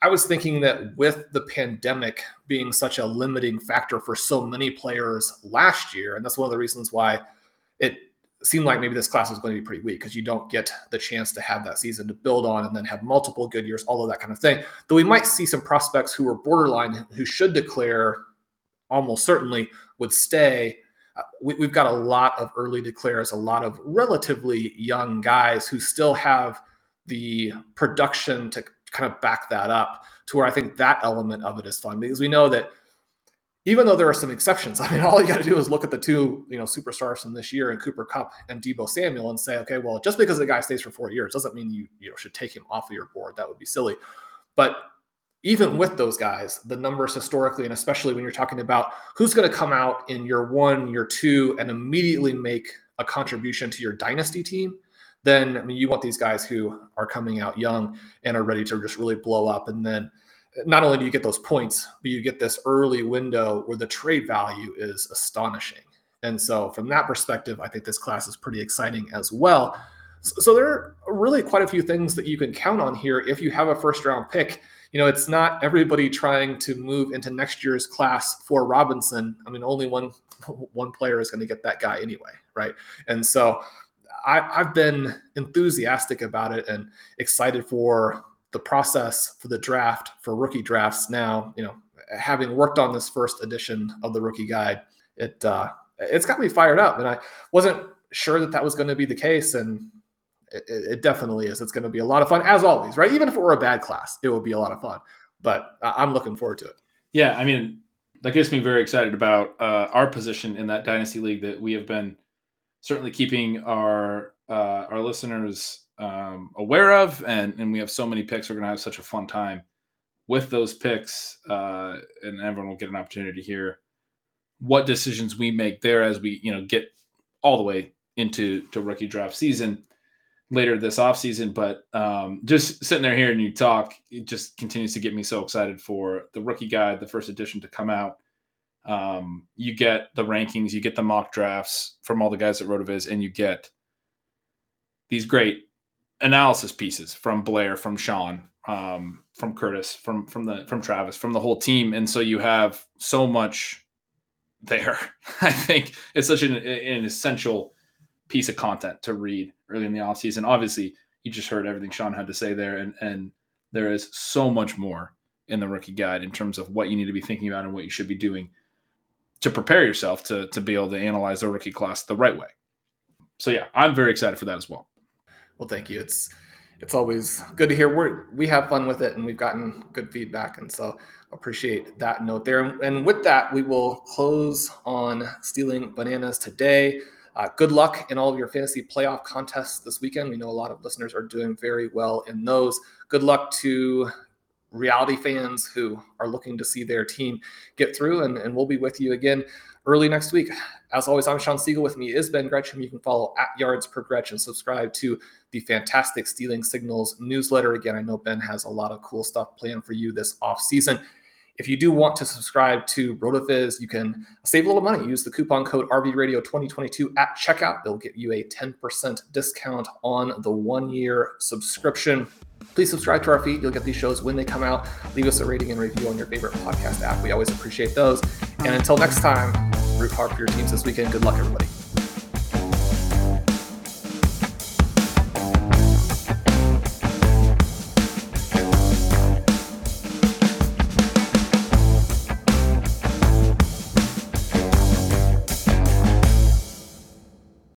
I was thinking that with the pandemic being such a limiting factor for so many players last year, and that's one of the reasons why it seemed like maybe this class was going to be pretty weak because you don't get the chance to have that season to build on and then have multiple good years, all of that kind of thing. Though we might see some prospects who are borderline who should declare almost certainly would stay Uh, we, have got a lot of early declares, a lot of relatively young guys who still have the production to kind of back that up to where I think that element of it is fun because we know that even though there are some exceptions, I mean, all you got to do is look at the two, you know, superstars from this year and Cooper Kupp and Deebo Samuel and say, okay, well, just because the guy stays for four years doesn't mean you, you know, should take him off of your board. That would be silly. But even with those guys, the numbers historically, and especially when you're talking about who's going to come out in year one, year two, and immediately make a contribution to your dynasty team, then I mean, you want these guys who are coming out young and are ready to just really blow up. And then not only do you get those points, but you get this early window where the trade value is astonishing. And so, from that perspective, I think this class is pretty exciting as well. So, there are really quite a few things that you can count on here if you have a first round pick you know, it's not everybody trying to move into next year's class for Robinson. I mean, only one one player is going to get that guy anyway, right? And so I, I've been enthusiastic about it and excited for the process for the draft for rookie drafts. Now, you know, having worked on this first edition of the rookie guide, it uh, it's got me fired up, and I wasn't sure that that was going to be the case, and it, it definitely is. It's going to be a lot of fun, as always, right? Even if it were a bad class, it would be a lot of fun. But I'm looking forward to it. Yeah, I mean, that gets me very excited about uh, our position in that dynasty league that we have been certainly keeping our uh, our listeners um, aware of, and and we have so many picks. We're going to have such a fun time with those picks, uh, and everyone will get an opportunity to hear what decisions we make there as we you know get all the way into to rookie draft season later this offseason. But um, just sitting there hearing you talk, it just continues to get me so excited for the rookie guide, the first edition to come out. Um, you get the rankings, you get the mock drafts from all the guys at RotoViz, and you get these great analysis pieces from Blair, from Shawn, um, from Curtis, from from the from Travis, from the whole team, and so you have so much there. I think it's such an, an essential piece of content to read early in the offseason. Obviously, you just heard everything Shawn had to say there, and and there is so much more in the rookie guide in terms of what you need to be thinking about and what you should be doing to prepare yourself to to be able to analyze the rookie class the right way. So yeah, I'm very excited for that as well. Well, thank you. It's it's always good to hear. We we have fun with it, and we've gotten good feedback, and so appreciate that note there. And with that, we will close on stealing bananas today. Uh, good luck in all of your fantasy playoff contests this weekend. We know a lot of listeners are doing very well in those. Good luck to reality fans who are looking to see their team get through, and, and we'll be with you again early next week. As always, I'm Shawn Siegele. With me is Ben Gretch. You can follow at Yards Per Gretch and subscribe to the fantastic Stealing Signals newsletter. Again, I know Ben has a lot of cool stuff planned for you this off season. If you do want to subscribe to RotoViz, you can save a little money. Use the coupon code RVRadio2022 at checkout. They'll get you a 10% discount on the one year subscription. Please subscribe to our feed. You'll get these shows when they come out. Leave us a rating and review on your favorite podcast app. We always appreciate those. And until next time, root hard for your teams this weekend. Good luck, everybody.